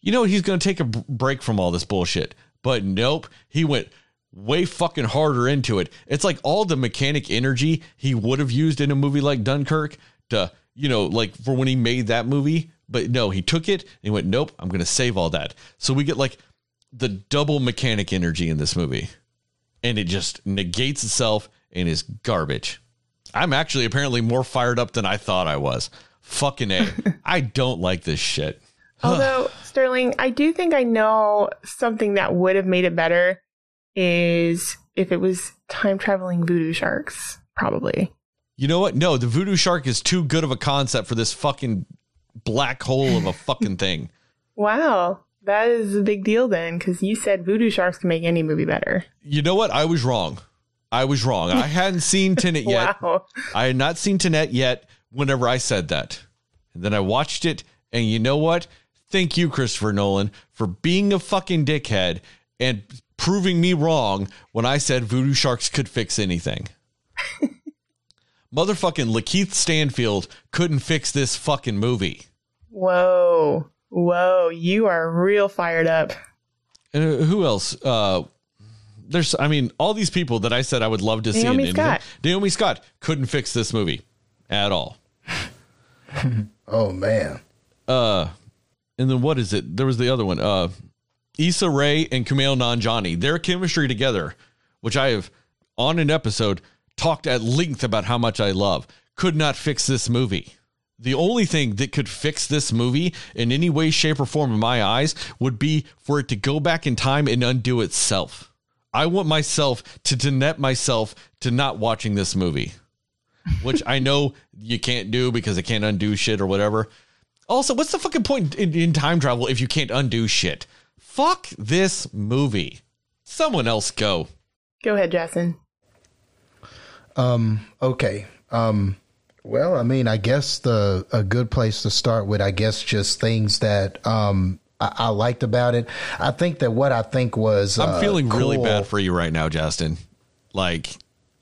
you know, he's going to take a break from all this bullshit. But nope, he went way fucking harder into it. It's like all the mechanic energy he would have used in a movie like Dunkirk to, you know, like for when he made that movie. But no, he took it and he went, nope, I'm going to save all that. So we get like the double mechanic energy in this movie and it just negates itself and is garbage. I'm actually apparently more fired up than I thought I was. Fucking A. I don't like this shit. Although, Sterling, I do think I know something that would have made it better is if it was time traveling voodoo sharks, probably. You know what? No, the voodoo shark is too good of a concept for this fucking black hole of a fucking thing. Wow. That is a big deal then, because you said voodoo sharks can make any movie better. You know what? I was wrong. I was wrong. I hadn't seen Tenet yet. Wow. I had not seen Tenet yet whenever I said that. And then I watched it, and you know what? Thank you, Christopher Nolan, for being a fucking dickhead and proving me wrong when I said voodoo sharks could fix anything. Motherfucking Lakeith Stanfield couldn't fix this fucking movie. Whoa. Whoa. You are real fired up. And uh, who else? Uh, there's, I mean, all these people that I said I would love to see. Naomi in Scott. Naomi Scott couldn't fix this movie at all. Oh man. Uh, and then what is it? There was the other one. Uh, Issa Rae and Kumail Nanjiani, their chemistry together, which I have on an episode talked at length about how much I love, could not fix this movie. The only thing that could fix this movie in any way, shape, or form in my eyes would be for it to go back in time and undo itself. I want myself to denet myself to not watching this movie, which I know you can't do because it can't undo shit or whatever. Also, what's the fucking point in, in time travel if you can't undo shit? Fuck this movie. Someone else go. Go ahead, Justin. Um, okay. Um, well, I mean, I guess the a good place to start with, I guess, just things that um I, I liked about it. I think that what I think was I'm uh, feeling really bad for you right now, Justin. Like,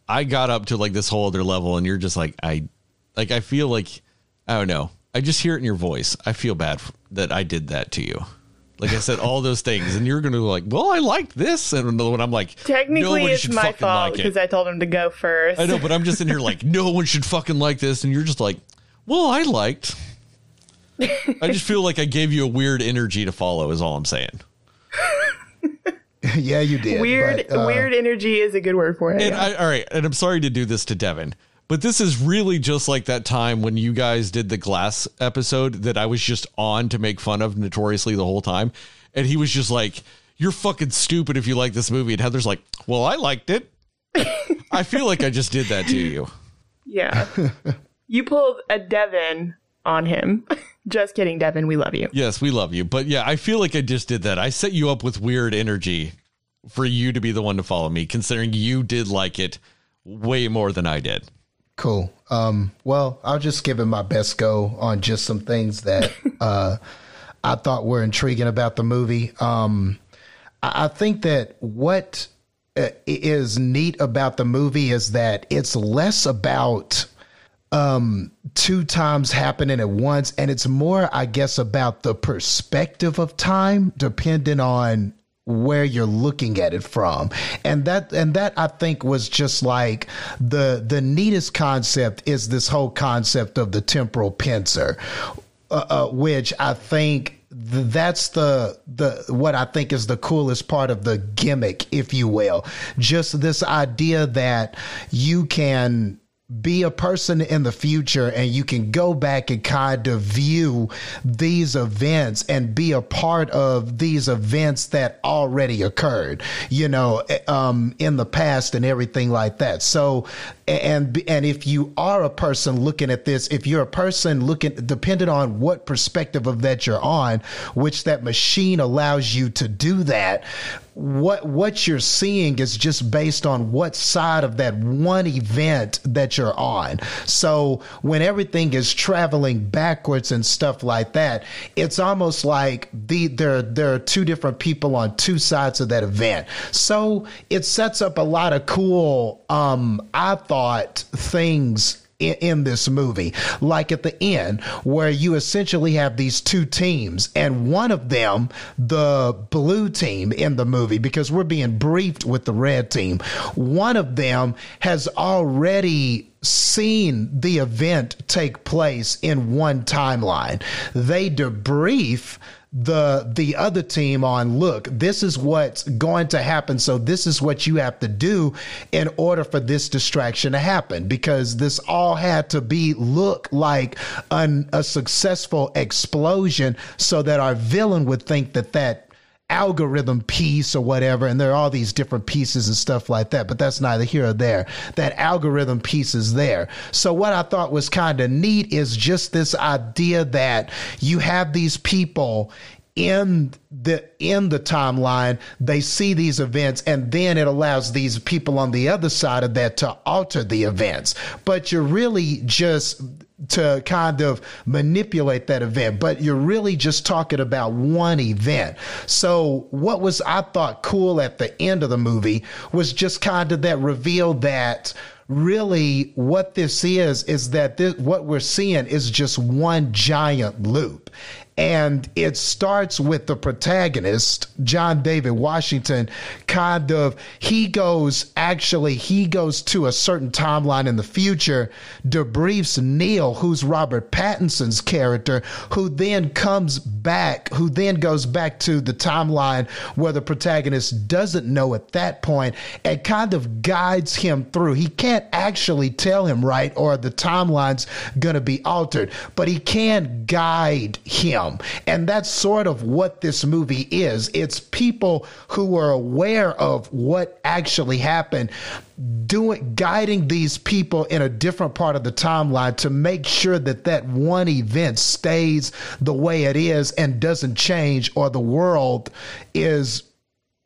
I got up to like this whole other level, and you're just like, I, like, I feel like, I don't know. I just hear it in your voice. I feel bad f- that I did that to you. Like I said, all those things, and you're going to be like, well, I liked this, and when I'm like, Technically, nobody it's my fucking fault like because I told him to go first. I know, but I'm just in here like, no one should fucking like this, and you're just like, well, I liked. I just feel like I gave you a weird energy to follow. Is all I'm saying. yeah, you did. weird, but, uh, weird energy is a good word for it. And I, all right, and I'm sorry to do this to Devin, but this is really just like that time when you guys did the glass episode that I was just on to make fun of notoriously the whole time, and he was just like, "You're fucking stupid if you like this movie," and Heather's like, "Well, I liked it." I feel like I just did that to you. yeah, you pulled a Devin on him. Just kidding, Devin. We love you. Yes, we love you, but yeah, I feel like I just did that. I set you up with weird energy for you to be the one to follow me, considering you did like it way more than I did. Cool. Um, well, I'll just give it my best go on just some things that uh, I thought were intriguing about the movie. Um, I, I think that what uh, is neat about the movie is that it's less about um, two times happening at once, and it's more, I guess, about the perspective of time, depending on where you're looking at it from and that and that i think was just like the the neatest concept is this whole concept of the temporal pincer uh, uh, which i think th- that's the the what I think is the coolest part of the gimmick, if you will. Just this idea that you can be a person in the future and you can go back and kind of view these events and be a part of these events that already occurred, you know, um, in the past and everything like that. So, and and if you are a person looking at this, if you're a person looking, depending on what perspective of that you're on, which that machine allows you to do that, what what you're seeing is just based on what side of that one event that you're on. So when everything is traveling backwards and stuff like that, it's almost like the there there are two different people on two sides of that event. So it sets up a lot of cool um I thought things in, in this movie. Like at the end, where you essentially have these two teams, and one of them, the blue team in the movie, because we're being briefed with the red team, one of them has already seen the event take place in one timeline. They debrief the the other team on look this is what's going to happen so this is what you have to do in order for this distraction to happen because this all had to be look like an, a successful explosion so that our villain would think that that algorithm piece or whatever, and there are all these different pieces and stuff like that, but that's neither here or there. That algorithm piece is there. So what I thought was kind of neat is just this idea that you have these people in the in the timeline they see these events and then it allows these people on the other side of that to alter the events but you're really just to kind of manipulate that event, but you're really just talking about one event. So, what was I thought cool at the end of the movie was just kind of that reveal that really what this is is that this, what we're seeing is just one giant loop And it starts with the protagonist, John David Washington, kind of, he goes, actually, he goes to a certain timeline in the future, debriefs Neil, who's Robert Pattinson's character, who then comes back, who then goes back to the timeline where the protagonist doesn't know at that point and kind of guides him through. He can't actually tell him right or the timeline's going to be altered, but he can guide him. And that's sort of what this movie is. It's people who are aware of what actually happened doing guiding these people in a different part of the timeline to make sure that that one event stays the way it is and doesn't change or the world is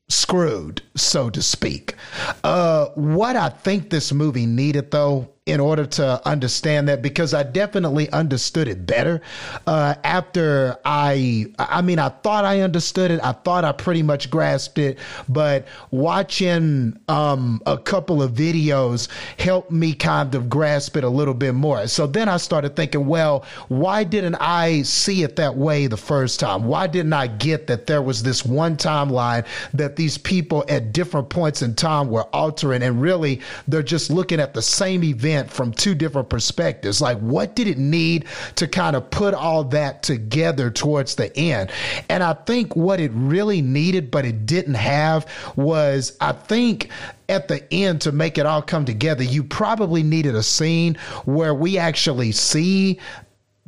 screwed so to speak uh, what i think this movie needed though in order to understand that because I definitely understood it better uh, after I. I mean, I thought I understood it. I thought I pretty much grasped it, but watching um, a couple of videos helped me kind of grasp it a little bit more. So then I started thinking, well, why didn't I see it that way the first time? Why didn't I get that there was this one timeline that these people at different points in time were altering, and really they're just looking at the same event event from two different perspectives. Like, what did it need to kind of put all that together towards the end? And I think what it really needed, but it didn't have, was I think at the end to make it all come together, you probably needed a scene where we actually see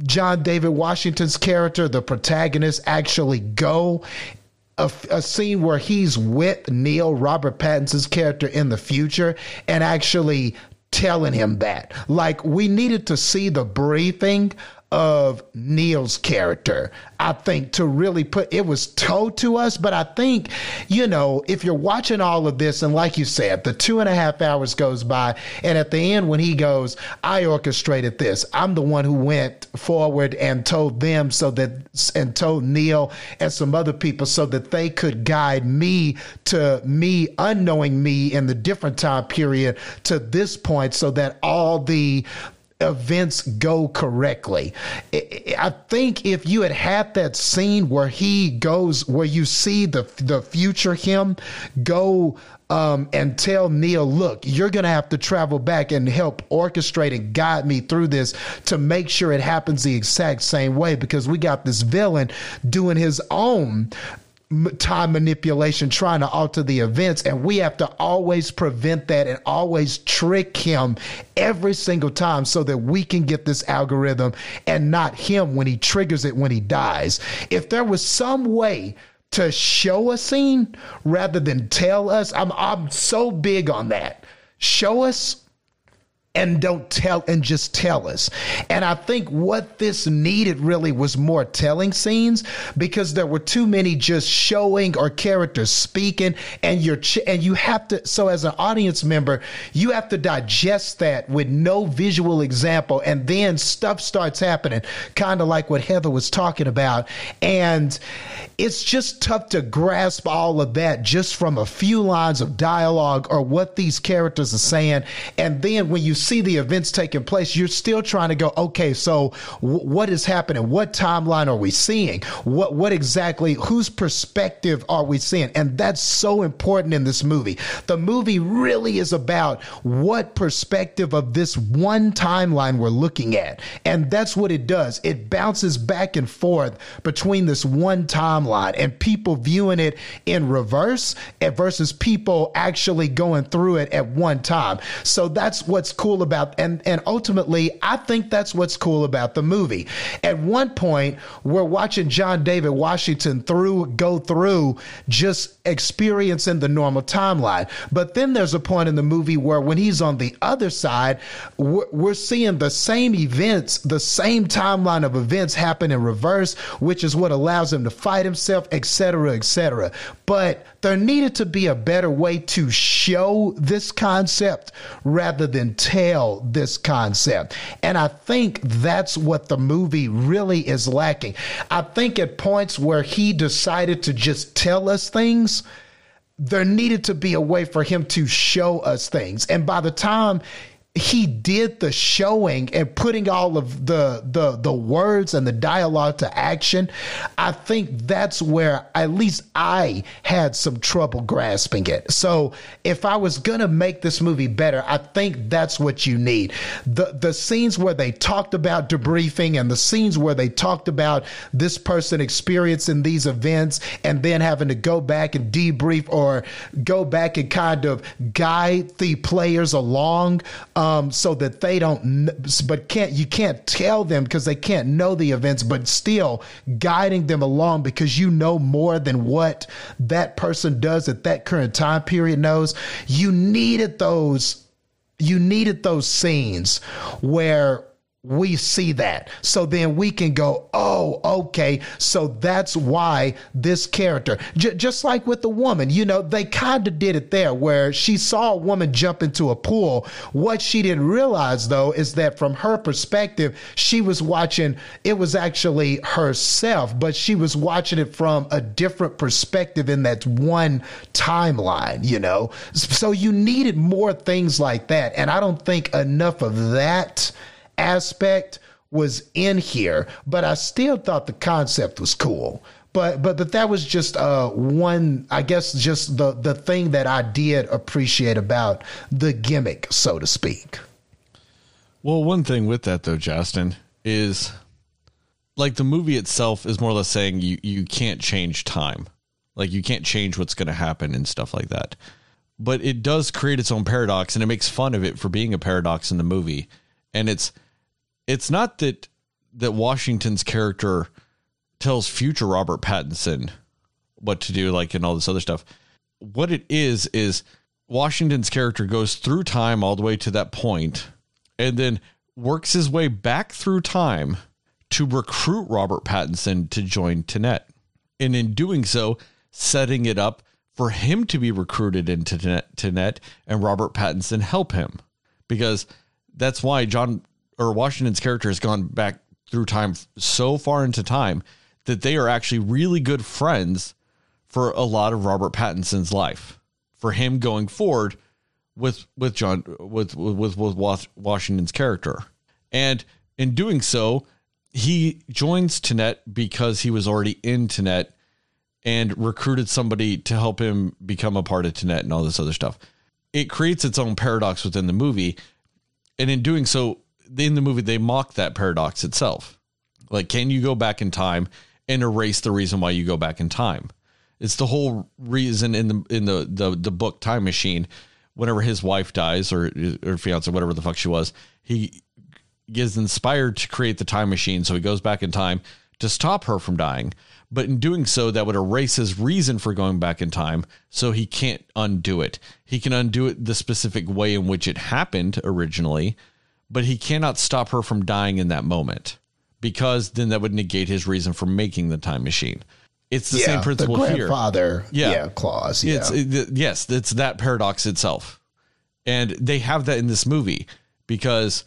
John David Washington's character, the protagonist, actually go a, a, scene where he's with Neil, Robert Pattinson's character in the future, and actually telling him that. Like we needed to see the briefing of Neil's character. I think to really put it was told to us, but I think, you know, if you're watching all of this, and like you said, the two and a half hours goes by, and at the end, when he goes, I orchestrated this, I'm the one who went forward and told them so that, and told Neil and some other people so that they could guide me to me, unknowing me in the different time period to this point so that all the events go correctly. I think if you had had that scene where he goes, where you see the the future him go um, and tell Neil, look, you're going to have to travel back and help orchestrate and guide me through this to make sure it happens the exact same way because we got this villain doing his own time manipulation trying to alter the events and we have to always prevent that and always trick him every single time so that we can get this algorithm and not him when he triggers it when he dies. If there was some way to show a scene rather than tell us i'm i'm so big on that. Show us and don't tell and just tell us. And I think what this needed really was more telling scenes because there were too many just showing or characters speaking and you're ch- and you have to so as an audience member you have to digest that with no visual example and then stuff starts happening kind of like what Heather was talking about and it's just tough to grasp all of that just from a few lines of dialogue or what these characters are saying and then when you see the events taking place, you're still trying to go, okay, so w- what is happening? What timeline are we seeing? What what exactly whose perspective are we seeing? And that's so important in this movie. The movie really is about what perspective of this one timeline we're looking at. And that's what it does. It bounces back and forth between this one timeline and people viewing it in reverse eh, versus people actually going through it at one time. So that's what's cool cool about and and ultimately I think that's what's cool about the movie. At one point, we're watching John David Washington through go through just experiencing the normal timeline. But then there's a point in the movie where when he's on the other side, we're, we're seeing the same events, the same timeline of events happen in reverse, which is what allows him to fight himself, etc., etc. But there needed to be a better way to show this concept rather than tell this concept. And I think that's what the movie really is lacking. I think at points where he decided to just tell us things, there needed to be a way for him to show us things. And by the time he did the showing and putting all of the the the words and the dialogue to action. I think that's where at least i had some trouble grasping it. So if i was going to make this movie better i think that's what you need. The the scenes where they talked about debriefing and the scenes where they talked about this person experiencing these events and then having to go back and debrief or go back and kind of guide the players along um, Um, so that they don't, but can't you can't tell them because they can't know the events, but still guiding them along because you know more than what that person does at that current time period knows. You needed those. You needed those scenes where we see that. So then we can go, oh, okay. So that's why this character, j- just like with the woman, you know, they kind of did it there where she saw a woman jump into a pool. What she didn't realize though is that from her perspective, she was watching, it was actually herself, but she was watching it from a different perspective in that one timeline, you know? So you needed more things like that. And I don't think enough of that aspect was in here, but I still thought the concept was cool. But but but that was just uh one I guess just the the thing that I did appreciate about the gimmick, so to speak. Well, one thing with that though, Justin, is like the movie itself is more or less saying you you can't change time. Like you can't change what's going to happen and stuff like that. But it does create its own paradox and it makes fun of it for being a paradox in the movie. And it's it's not that that Washington's character tells future Robert Pattinson what to do, like and all this other stuff. What it is is Washington's character goes through time all the way to that point, and then works his way back through time to recruit Robert Pattinson to join Tenet, and in doing so, setting it up for him to be recruited into Tenet and Robert Pattinson help him, because that's why John or Washington's character has gone back through time so far into time that they are actually really good friends for a lot of Robert Pattinson's life. For him going forward with with John with with with Washington's character, and in doing so, he joins Tenet because he was already in Tenet and recruited somebody to help him become a part of Tenet and all this other stuff. It creates its own paradox within the movie, and in doing so, in the movie they mock that paradox itself. Like, can you go back in time and erase the reason why you go back in time? It's the whole reason in the in the the, the book Time Machine. Whenever his wife dies or or fiance, whatever the fuck she was, he gets inspired to create the time machine. So he goes back in time to stop her from dying. But in doing so, that would erase his reason for going back in time. So he can't undo it. He can undo it the specific way in which it happened originally, but he cannot stop her from dying in that moment because then that would negate his reason for making the time machine. It's the yeah, same principle the grandfather, here. Yeah, yeah clause. Yeah. It's it, yes, it's that paradox itself, and they have that in this movie because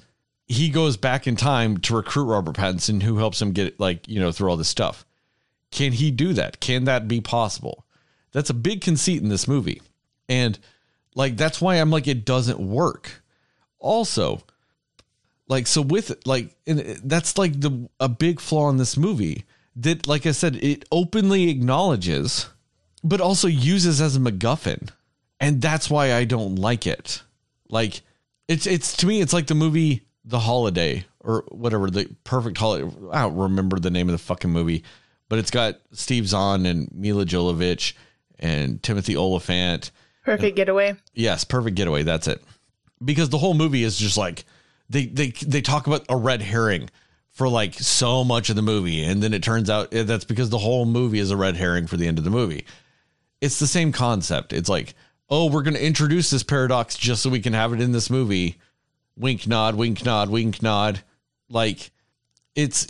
he goes back in time to recruit Robert Pattinson, who helps him get like you know through all this stuff. Can he do that? Can that be possible? That's a big conceit in this movie, and like that's why I'm like it doesn't work. Also, like so with like uh, that's like the a big flaw in this movie that like I said it openly acknowledges but also uses as a MacGuffin. And that's why I don't like it. Like it's it's to me it's like the movie The Holiday or whatever the perfect holiday I don't remember the name of the fucking movie, but it's got Steve Zahn and Milla Jovovich and Timothy Olyphant. Perfect and, getaway. Yes, perfect getaway. That's it. Because the whole movie is just like they they they talk about a red herring for like so much of the movie and then it turns out eh, that's because the whole movie is a red herring for the end of the movie. It's the same concept. It's like oh we're going to introduce this paradox just so we can have it in this movie. Wink nod wink nod wink nod. Like it's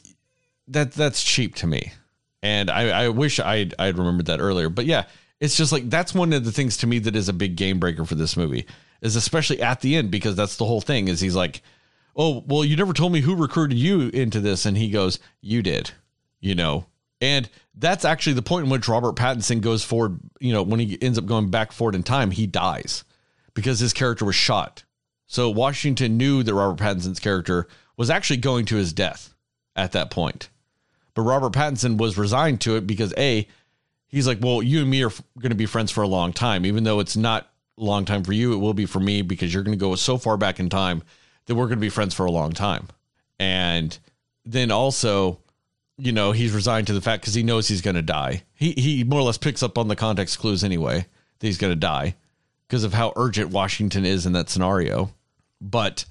that that's cheap to me. And i i wish i'd i'd remembered that earlier. But yeah it's just like that's one of the things to me that is a big game breaker for this movie is especially at the end because that's the whole thing is he's like oh, well, you never told me who recruited you into this. And he goes, you did, you know. And that's actually the point in which Robert Pattinson goes forward. You know, when he ends up going back forward in time, he dies because his character was shot So Washington knew that Robert Pattinson's character was actually going to his death at that point. But Robert Pattinson was resigned to it because A, he's like, well, you and me are going to be friends for a long time. Even though it's not long time for you, it will be for me because you're going to go so far back in time that we're going to be friends for a long time. And then also, you know, he's resigned to the fact because he knows he's going to die. He, he more or less picks up on the context clues anyway that he's going to die because of how urgent Washington is in that scenario. But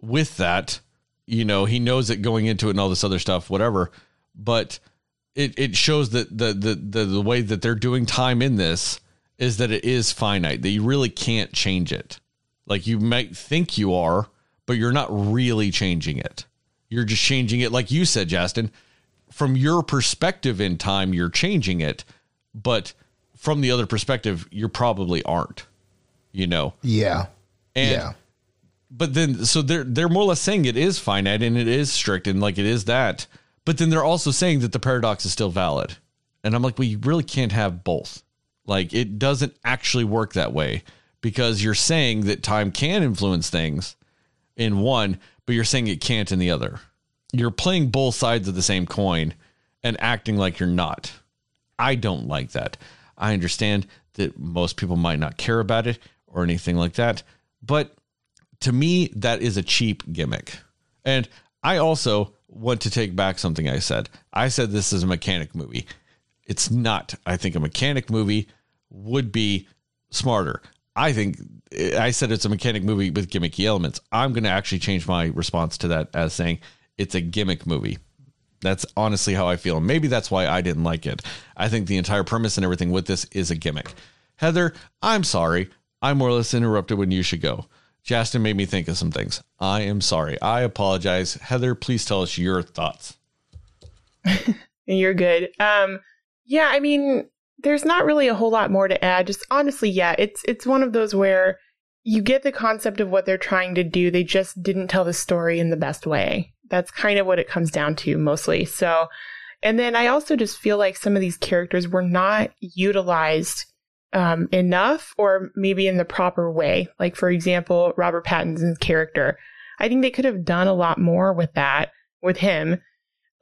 with that, you know, he knows it going into it and all this other stuff, whatever. But it, it shows that the, the the the way that they're doing time in this is that it is finite, that you really can't change it. Like you might think you are, but you're not really changing it. You're just changing it, like you said, Justin. From your perspective in time, you're changing it, but from the other perspective, you probably aren't. You know? Yeah. And yeah. but then so they're they're more or less saying it is finite and it is strict and like it is that. But then they're also saying that the paradox is still valid. And I'm like, well, you really can't have both. Like it doesn't actually work that way because you're saying that time can influence things in one, but you're saying it can't in the other. You're playing both sides of the same coin and acting like you're not. I don't like that. I understand that most people might not care about it or anything like that, but to me, that is a cheap gimmick. And I also want to take back something I said. I said this is a mechanic movie. It's not. I think a mechanic movie would be smarter. I think I said it's a mechanic movie with gimmicky elements. I'm going to actually change my response to that as saying it's a gimmick movie. That's honestly how I feel. Maybe that's why I didn't like it. I think the entire premise and everything with this is a gimmick. Heather, I'm sorry. I more or less interrupted when you should go. Justin made me think of some things. I am sorry. I apologize. Heather, please tell us your thoughts. You're good. Um, yeah, I mean, there's not really a whole lot more to add. Just honestly, yeah, it's it's one of those where you get the concept of what they're trying to do. They just didn't tell the story in the best way. That's kind of what it comes down to mostly. So, and then I also just feel like some of these characters were not utilized um, enough or maybe in the proper way. Like, for example, Robert Pattinson's character. I think they could have done a lot more with that, with him.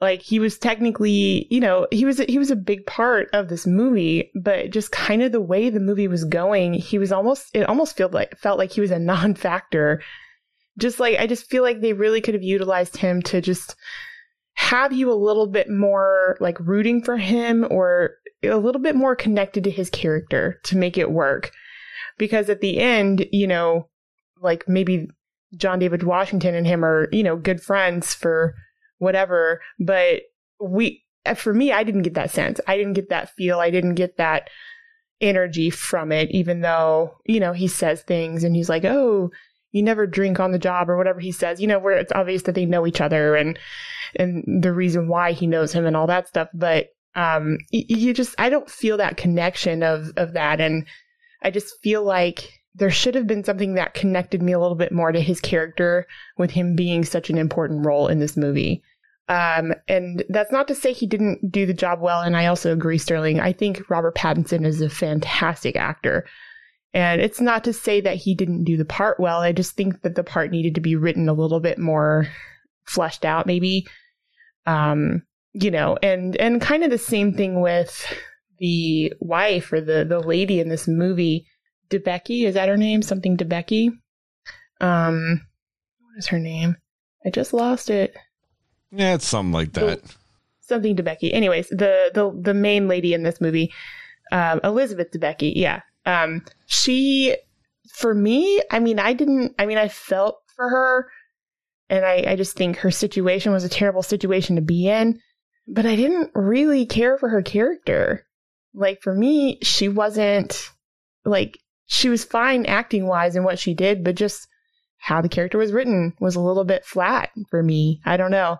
Like he was technically, you know, he was he was a big part of this movie, but just kind of the way the movie was going, he was almost it almost felt like felt like he was a non-factor. Just like I just feel like they really could have utilized him to just have you a little bit more like rooting for him or a little bit more connected to his character to make it work. Because at the end, you know, like maybe John David Washington and him are, you know, good friends for whatever, but we, for me, I didn't get that sense. I didn't get that feel. I didn't get that energy from it, even though, you know, he says things and he's like, oh, you never drink on the job or whatever he says, you know, where it's obvious that they know each other and, and the reason why he knows him and all that stuff. But um, you just, I don't feel that connection of, of that. And I just feel like there should have been something that connected me a little bit more to his character with him being such an important role in this movie. Um, and that's not to say he didn't do the job well. And I also agree, Sterling. I think Robert Pattinson is a fantastic actor. And it's not to say that he didn't do the part well. I just think that the part needed to be written a little bit more fleshed out, maybe. Um, you know, and and kind of the same thing with the wife or the the lady in this movie, Debicki. Is that her name? Something Debicki. Um, what is her name? I just lost it. Yeah, it's something like that. Something Debicki. Anyways, the the the main lady in this movie, um, Elizabeth Debicki. Yeah. Um, she, for me, I mean, I didn't. I mean, I felt for her, and I I just think her situation was a terrible situation to be in but I didn't really care for her character. Like for me, she wasn't like she was fine acting wise in what she did, but just how the character was written was a little bit flat for me. I don't know.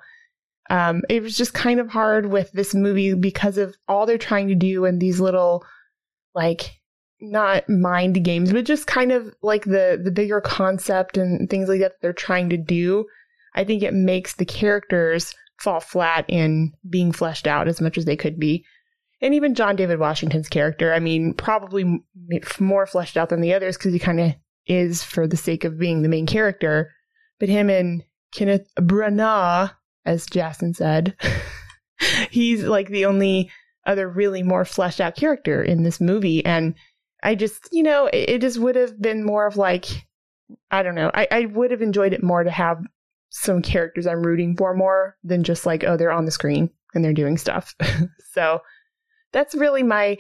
Um, it was just kind of hard with this movie because of all they're trying to do and these little like not mind games, but just kind of like the the bigger concept and things like that, that they're trying to do. I think it makes the characters fall flat in being fleshed out as much as they could be. And even John David Washington's character, I mean, probably more fleshed out than the others because he kind of is for the sake of being the main character. But him and Kenneth Branagh, as Jason said, he's like the only other really more fleshed out character in this movie. And I just, you know, it, it just would have been more of like, I don't know, I, I would have enjoyed it more to have some characters I'm rooting for more than just like, oh, they're on the screen and they're doing stuff. so that's really my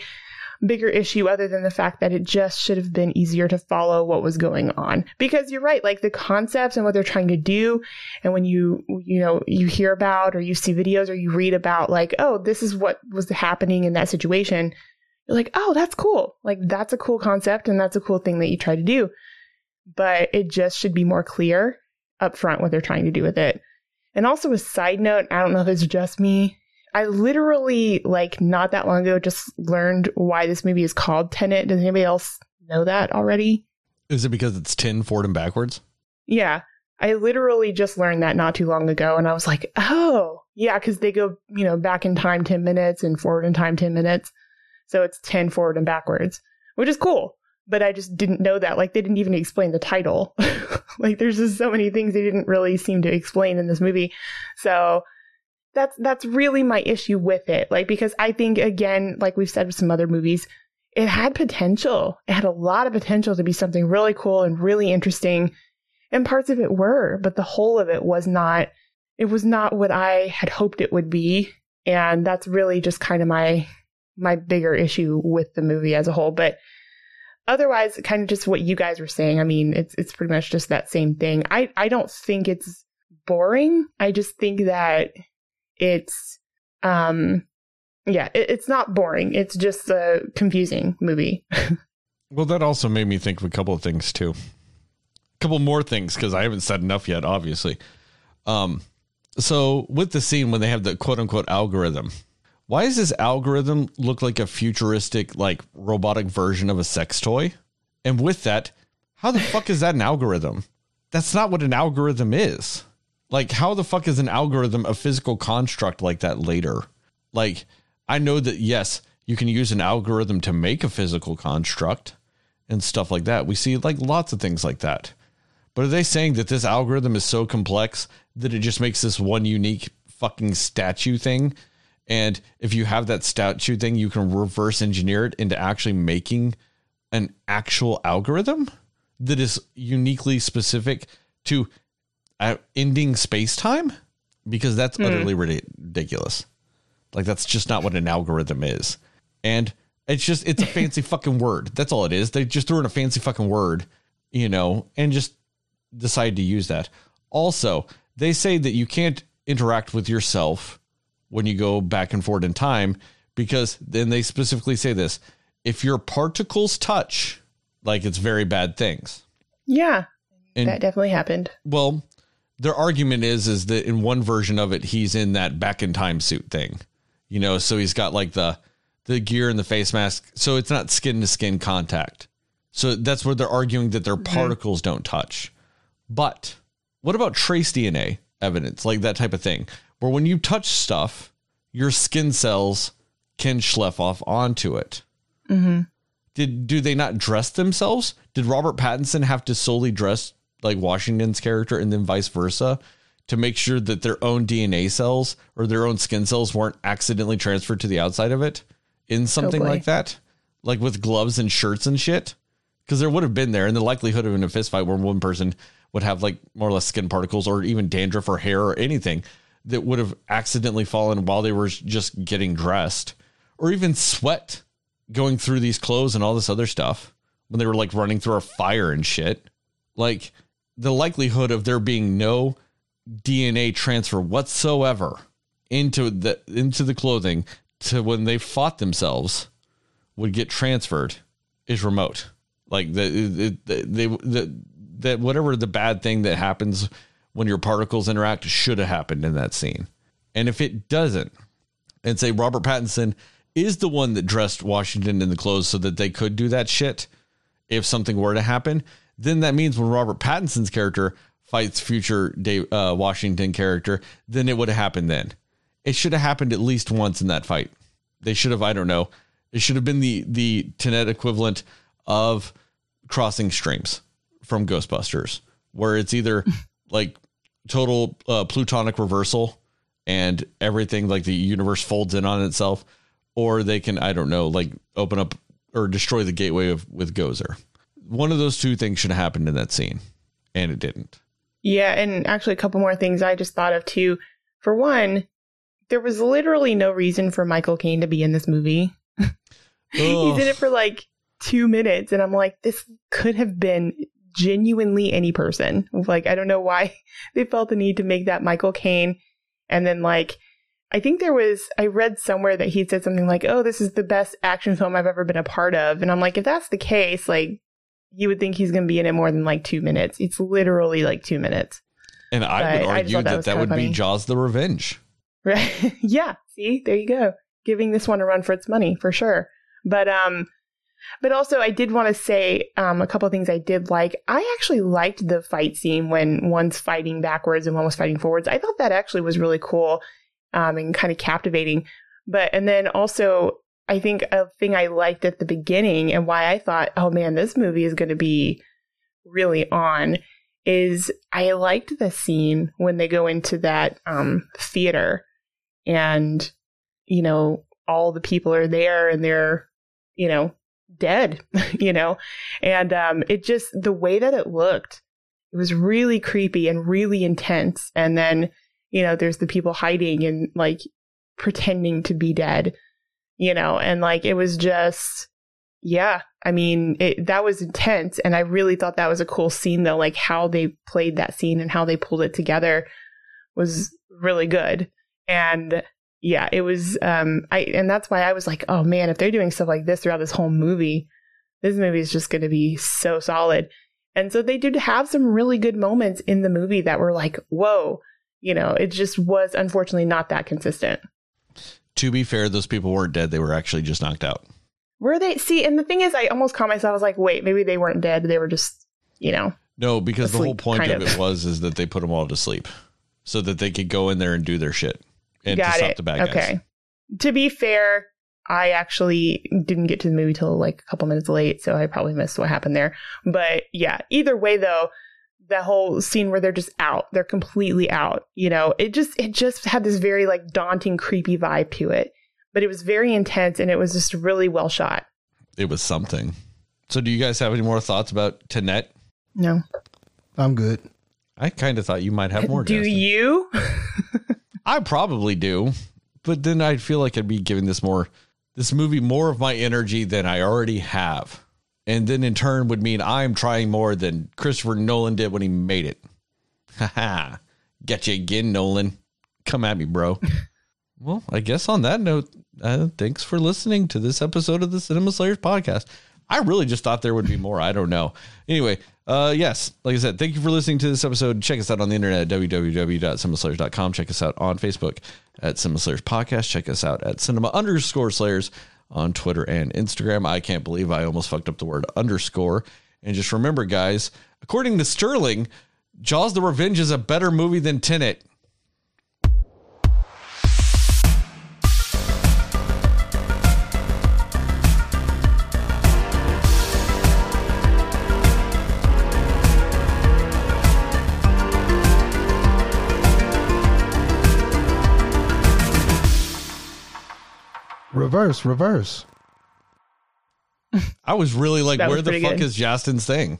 bigger issue other than the fact that it just should have been easier to follow what was going on. Because you're right like the concepts and what they're trying to do and when you you know you hear about or you see videos or you read about like oh this is what was happening in that situation you're like oh that's cool. Like that's a cool concept and that's a cool thing that you try to do. But it just should be more clear up front what they're trying to do with it. And also a side note i don't know if it's just me I literally, like, not that long ago, just learned why this movie is called Tenet. Does anybody else know that already? Is it because it's 10 forward and backwards? Yeah. I literally just learned that not too long ago. And I was like, oh, yeah, because they go, you know, back in time 10 minutes and forward in time 10 minutes. So it's 10 forward and backwards, which is cool. But I just didn't know that. Like, they didn't even explain the title. like, there's just so many things they didn't really seem to explain in this movie. So that's that's really my issue with it. Like because I think again, like we've said with some other movies, it had potential. It had a lot of potential to be something really cool and really interesting. And parts of it were, but the whole of it was not it was not what I had hoped it would be. And that's really just kind of my my bigger issue with the movie as a whole. But otherwise, kind of just what you guys were saying. I mean, it's it's pretty much just that same thing. I, I don't think it's boring. I just think that it's um yeah it, it's not boring. It's just a confusing movie. Well that also made me think of a couple of things too. A couple more things because i haven't said enough yet obviously. Um so with the scene when they have the quote unquote algorithm why does this algorithm look like a futuristic like robotic version of a sex toy? And with that how the fuck is that an algorithm? That's not what an algorithm is like, how the fuck is an algorithm a physical construct like that later? Like, I know that, yes, you can use an algorithm to make a physical construct and stuff like that. We see like lots of things like that. But are they saying that this algorithm is so complex that it just makes this one unique fucking statue thing? And if you have that statue thing, you can reverse engineer it into actually making an actual algorithm that is uniquely specific to ending space time because that's mm. utterly ridiculous. Like that's just not what an algorithm is. And it's just it's a fancy fucking word. That's all it is. They just threw in a fancy fucking word, you know, and just decide to use that. Also, they say that you can't interact with yourself when you go back and forth in time because then they specifically say this if your particles touch like it's very bad things yeah and, that definitely happened well their argument is is that in one version of it he's in that back in time suit thing you know so he's got like the the gear and the face mask. So it's not skin to skin contact. So that's where they're arguing that their mm-hmm. particles don't touch. But what about trace dna evidence like that type of thing where when you touch stuff your skin cells can schleff off onto it? Mm-hmm. did do they not dress themselves? Did robert pattinson have to solely dress like Washington's character and then vice versa to make sure that their own DNA cells or their own skin cells weren't accidentally transferred to the outside of it in something oh, like that, like with gloves and shirts and shit. Because there would have been there, and the likelihood of in a fist fight where one person would have like more or less skin particles or even dandruff or hair or anything that would have accidentally fallen while they were just getting dressed, or even sweat going through these clothes and all this other stuff when they were like running through a fire and shit. Like the likelihood of there being no DNA transfer whatsoever into the into the clothing to when they fought themselves would get transferred is remote. Like the, the they the, that whatever the bad thing that happens when your particles interact should have happened in that scene. And if it doesn't, and say Robert Pattinson is the one that dressed Washington in the clothes so that they could do that shit if something were to happen, then that means when Robert Pattinson's character fights future Dave, uh, Washington character, then it would have happened then. It should have happened at least once in that fight. They should have, I don't know, it should have been the the Tenet equivalent of crossing streams from Ghostbusters, where it's either like total uh, protonic reversal and everything like the universe folds in on itself, or they can I don't know like open up or destroy the gateway of with Gozer. One of those two things should have happened in that scene, and it didn't. Yeah, and actually, a couple more things I just thought of too. For one, there was literally no reason for Michael Caine to be in this movie. He's in it for like two minutes, and I'm like, this could have been genuinely any person. Like, I don't know why they felt the need to make that Michael Caine. And then, like, I think there was, I read somewhere that he said something like, oh, this is the best action film I've ever been a part of. And I'm like, if that's the case, like, you would think he's going to be in it more than like two minutes. It's literally like two minutes. And I But would argue thought that that that, would funny. be Jaws the Revenge. Right. yeah. See, there you go. Giving this one a run for its money for sure. But, um, but also I did want to say, um, a couple of things I did like. I actually liked the fight scene when one's fighting backwards and one was fighting forwards. I thought that actually was really cool, um, and kind of captivating. But, and then also I think a thing I liked at the beginning and why I thought, oh man, this movie is going to be really on is I liked the scene when they go into that um, theater and, you know, all the people are there and they're, you know, dead, you know, and um, it just, the way that it looked, it was really creepy and really intense. And then, you know, there's the people hiding and like pretending to be dead, you know, and like it was just, yeah, I mean, it, that was intense. And I really thought that was a cool scene, though. Like how they played that scene and how they pulled it together was really good. And yeah, it was, um, I, and that's why I was like, oh man, if they're doing stuff like this throughout this whole movie, this movie is just going to be so solid. And so they did have some really good moments in the movie that were like, whoa, you know, it just was unfortunately not that consistent. To be fair, those people weren't dead; they were actually just knocked out. Were they? See, and the thing is, I almost caught myself. I was like, wait, maybe they weren't dead. They were just, you know, No, because the whole point of of. it was is that they put them all to sleep, so that they could go in there and do their shit and to stop it. the bad guys. okay. To be fair, I actually didn't get to the movie till like a couple minutes late, so I probably missed what happened there. But yeah, either way though, the whole scene where they're just out, they're completely out, you know, it just it just had this very like daunting, creepy vibe to it. But it was very intense and it was just really well shot. It was something. So, do you guys have any more thoughts about Tenet? No. I'm good. I kind of thought you might have more. Do Justin. you? I probably do, but then I'd feel like I'd be giving this more, this movie more of my energy than I already have, and then in turn would mean I'm trying more than Christopher Nolan did when he made it. Haha, get you again, Nolan. Come at me, bro. well, I guess on that note, uh, thanks for listening to this episode of the Cinema Slayers podcast. I really just thought there would be more. I don't know. Anyway, uh, yes, like I said, thank you for listening to this episode. Check us out on the internet at www.cinemaslayers.com. Check us out on Facebook at Cinema Slayers Podcast. Check us out at cinema underscore slayers on Twitter and Instagram. I can't believe I almost fucked up the word underscore. And just remember, guys, according to Sterling, Jaws the Revenge is a better movie than Tenet. Reverse, reverse. I was really like, That where was the pretty fuck good. is Justin's thing?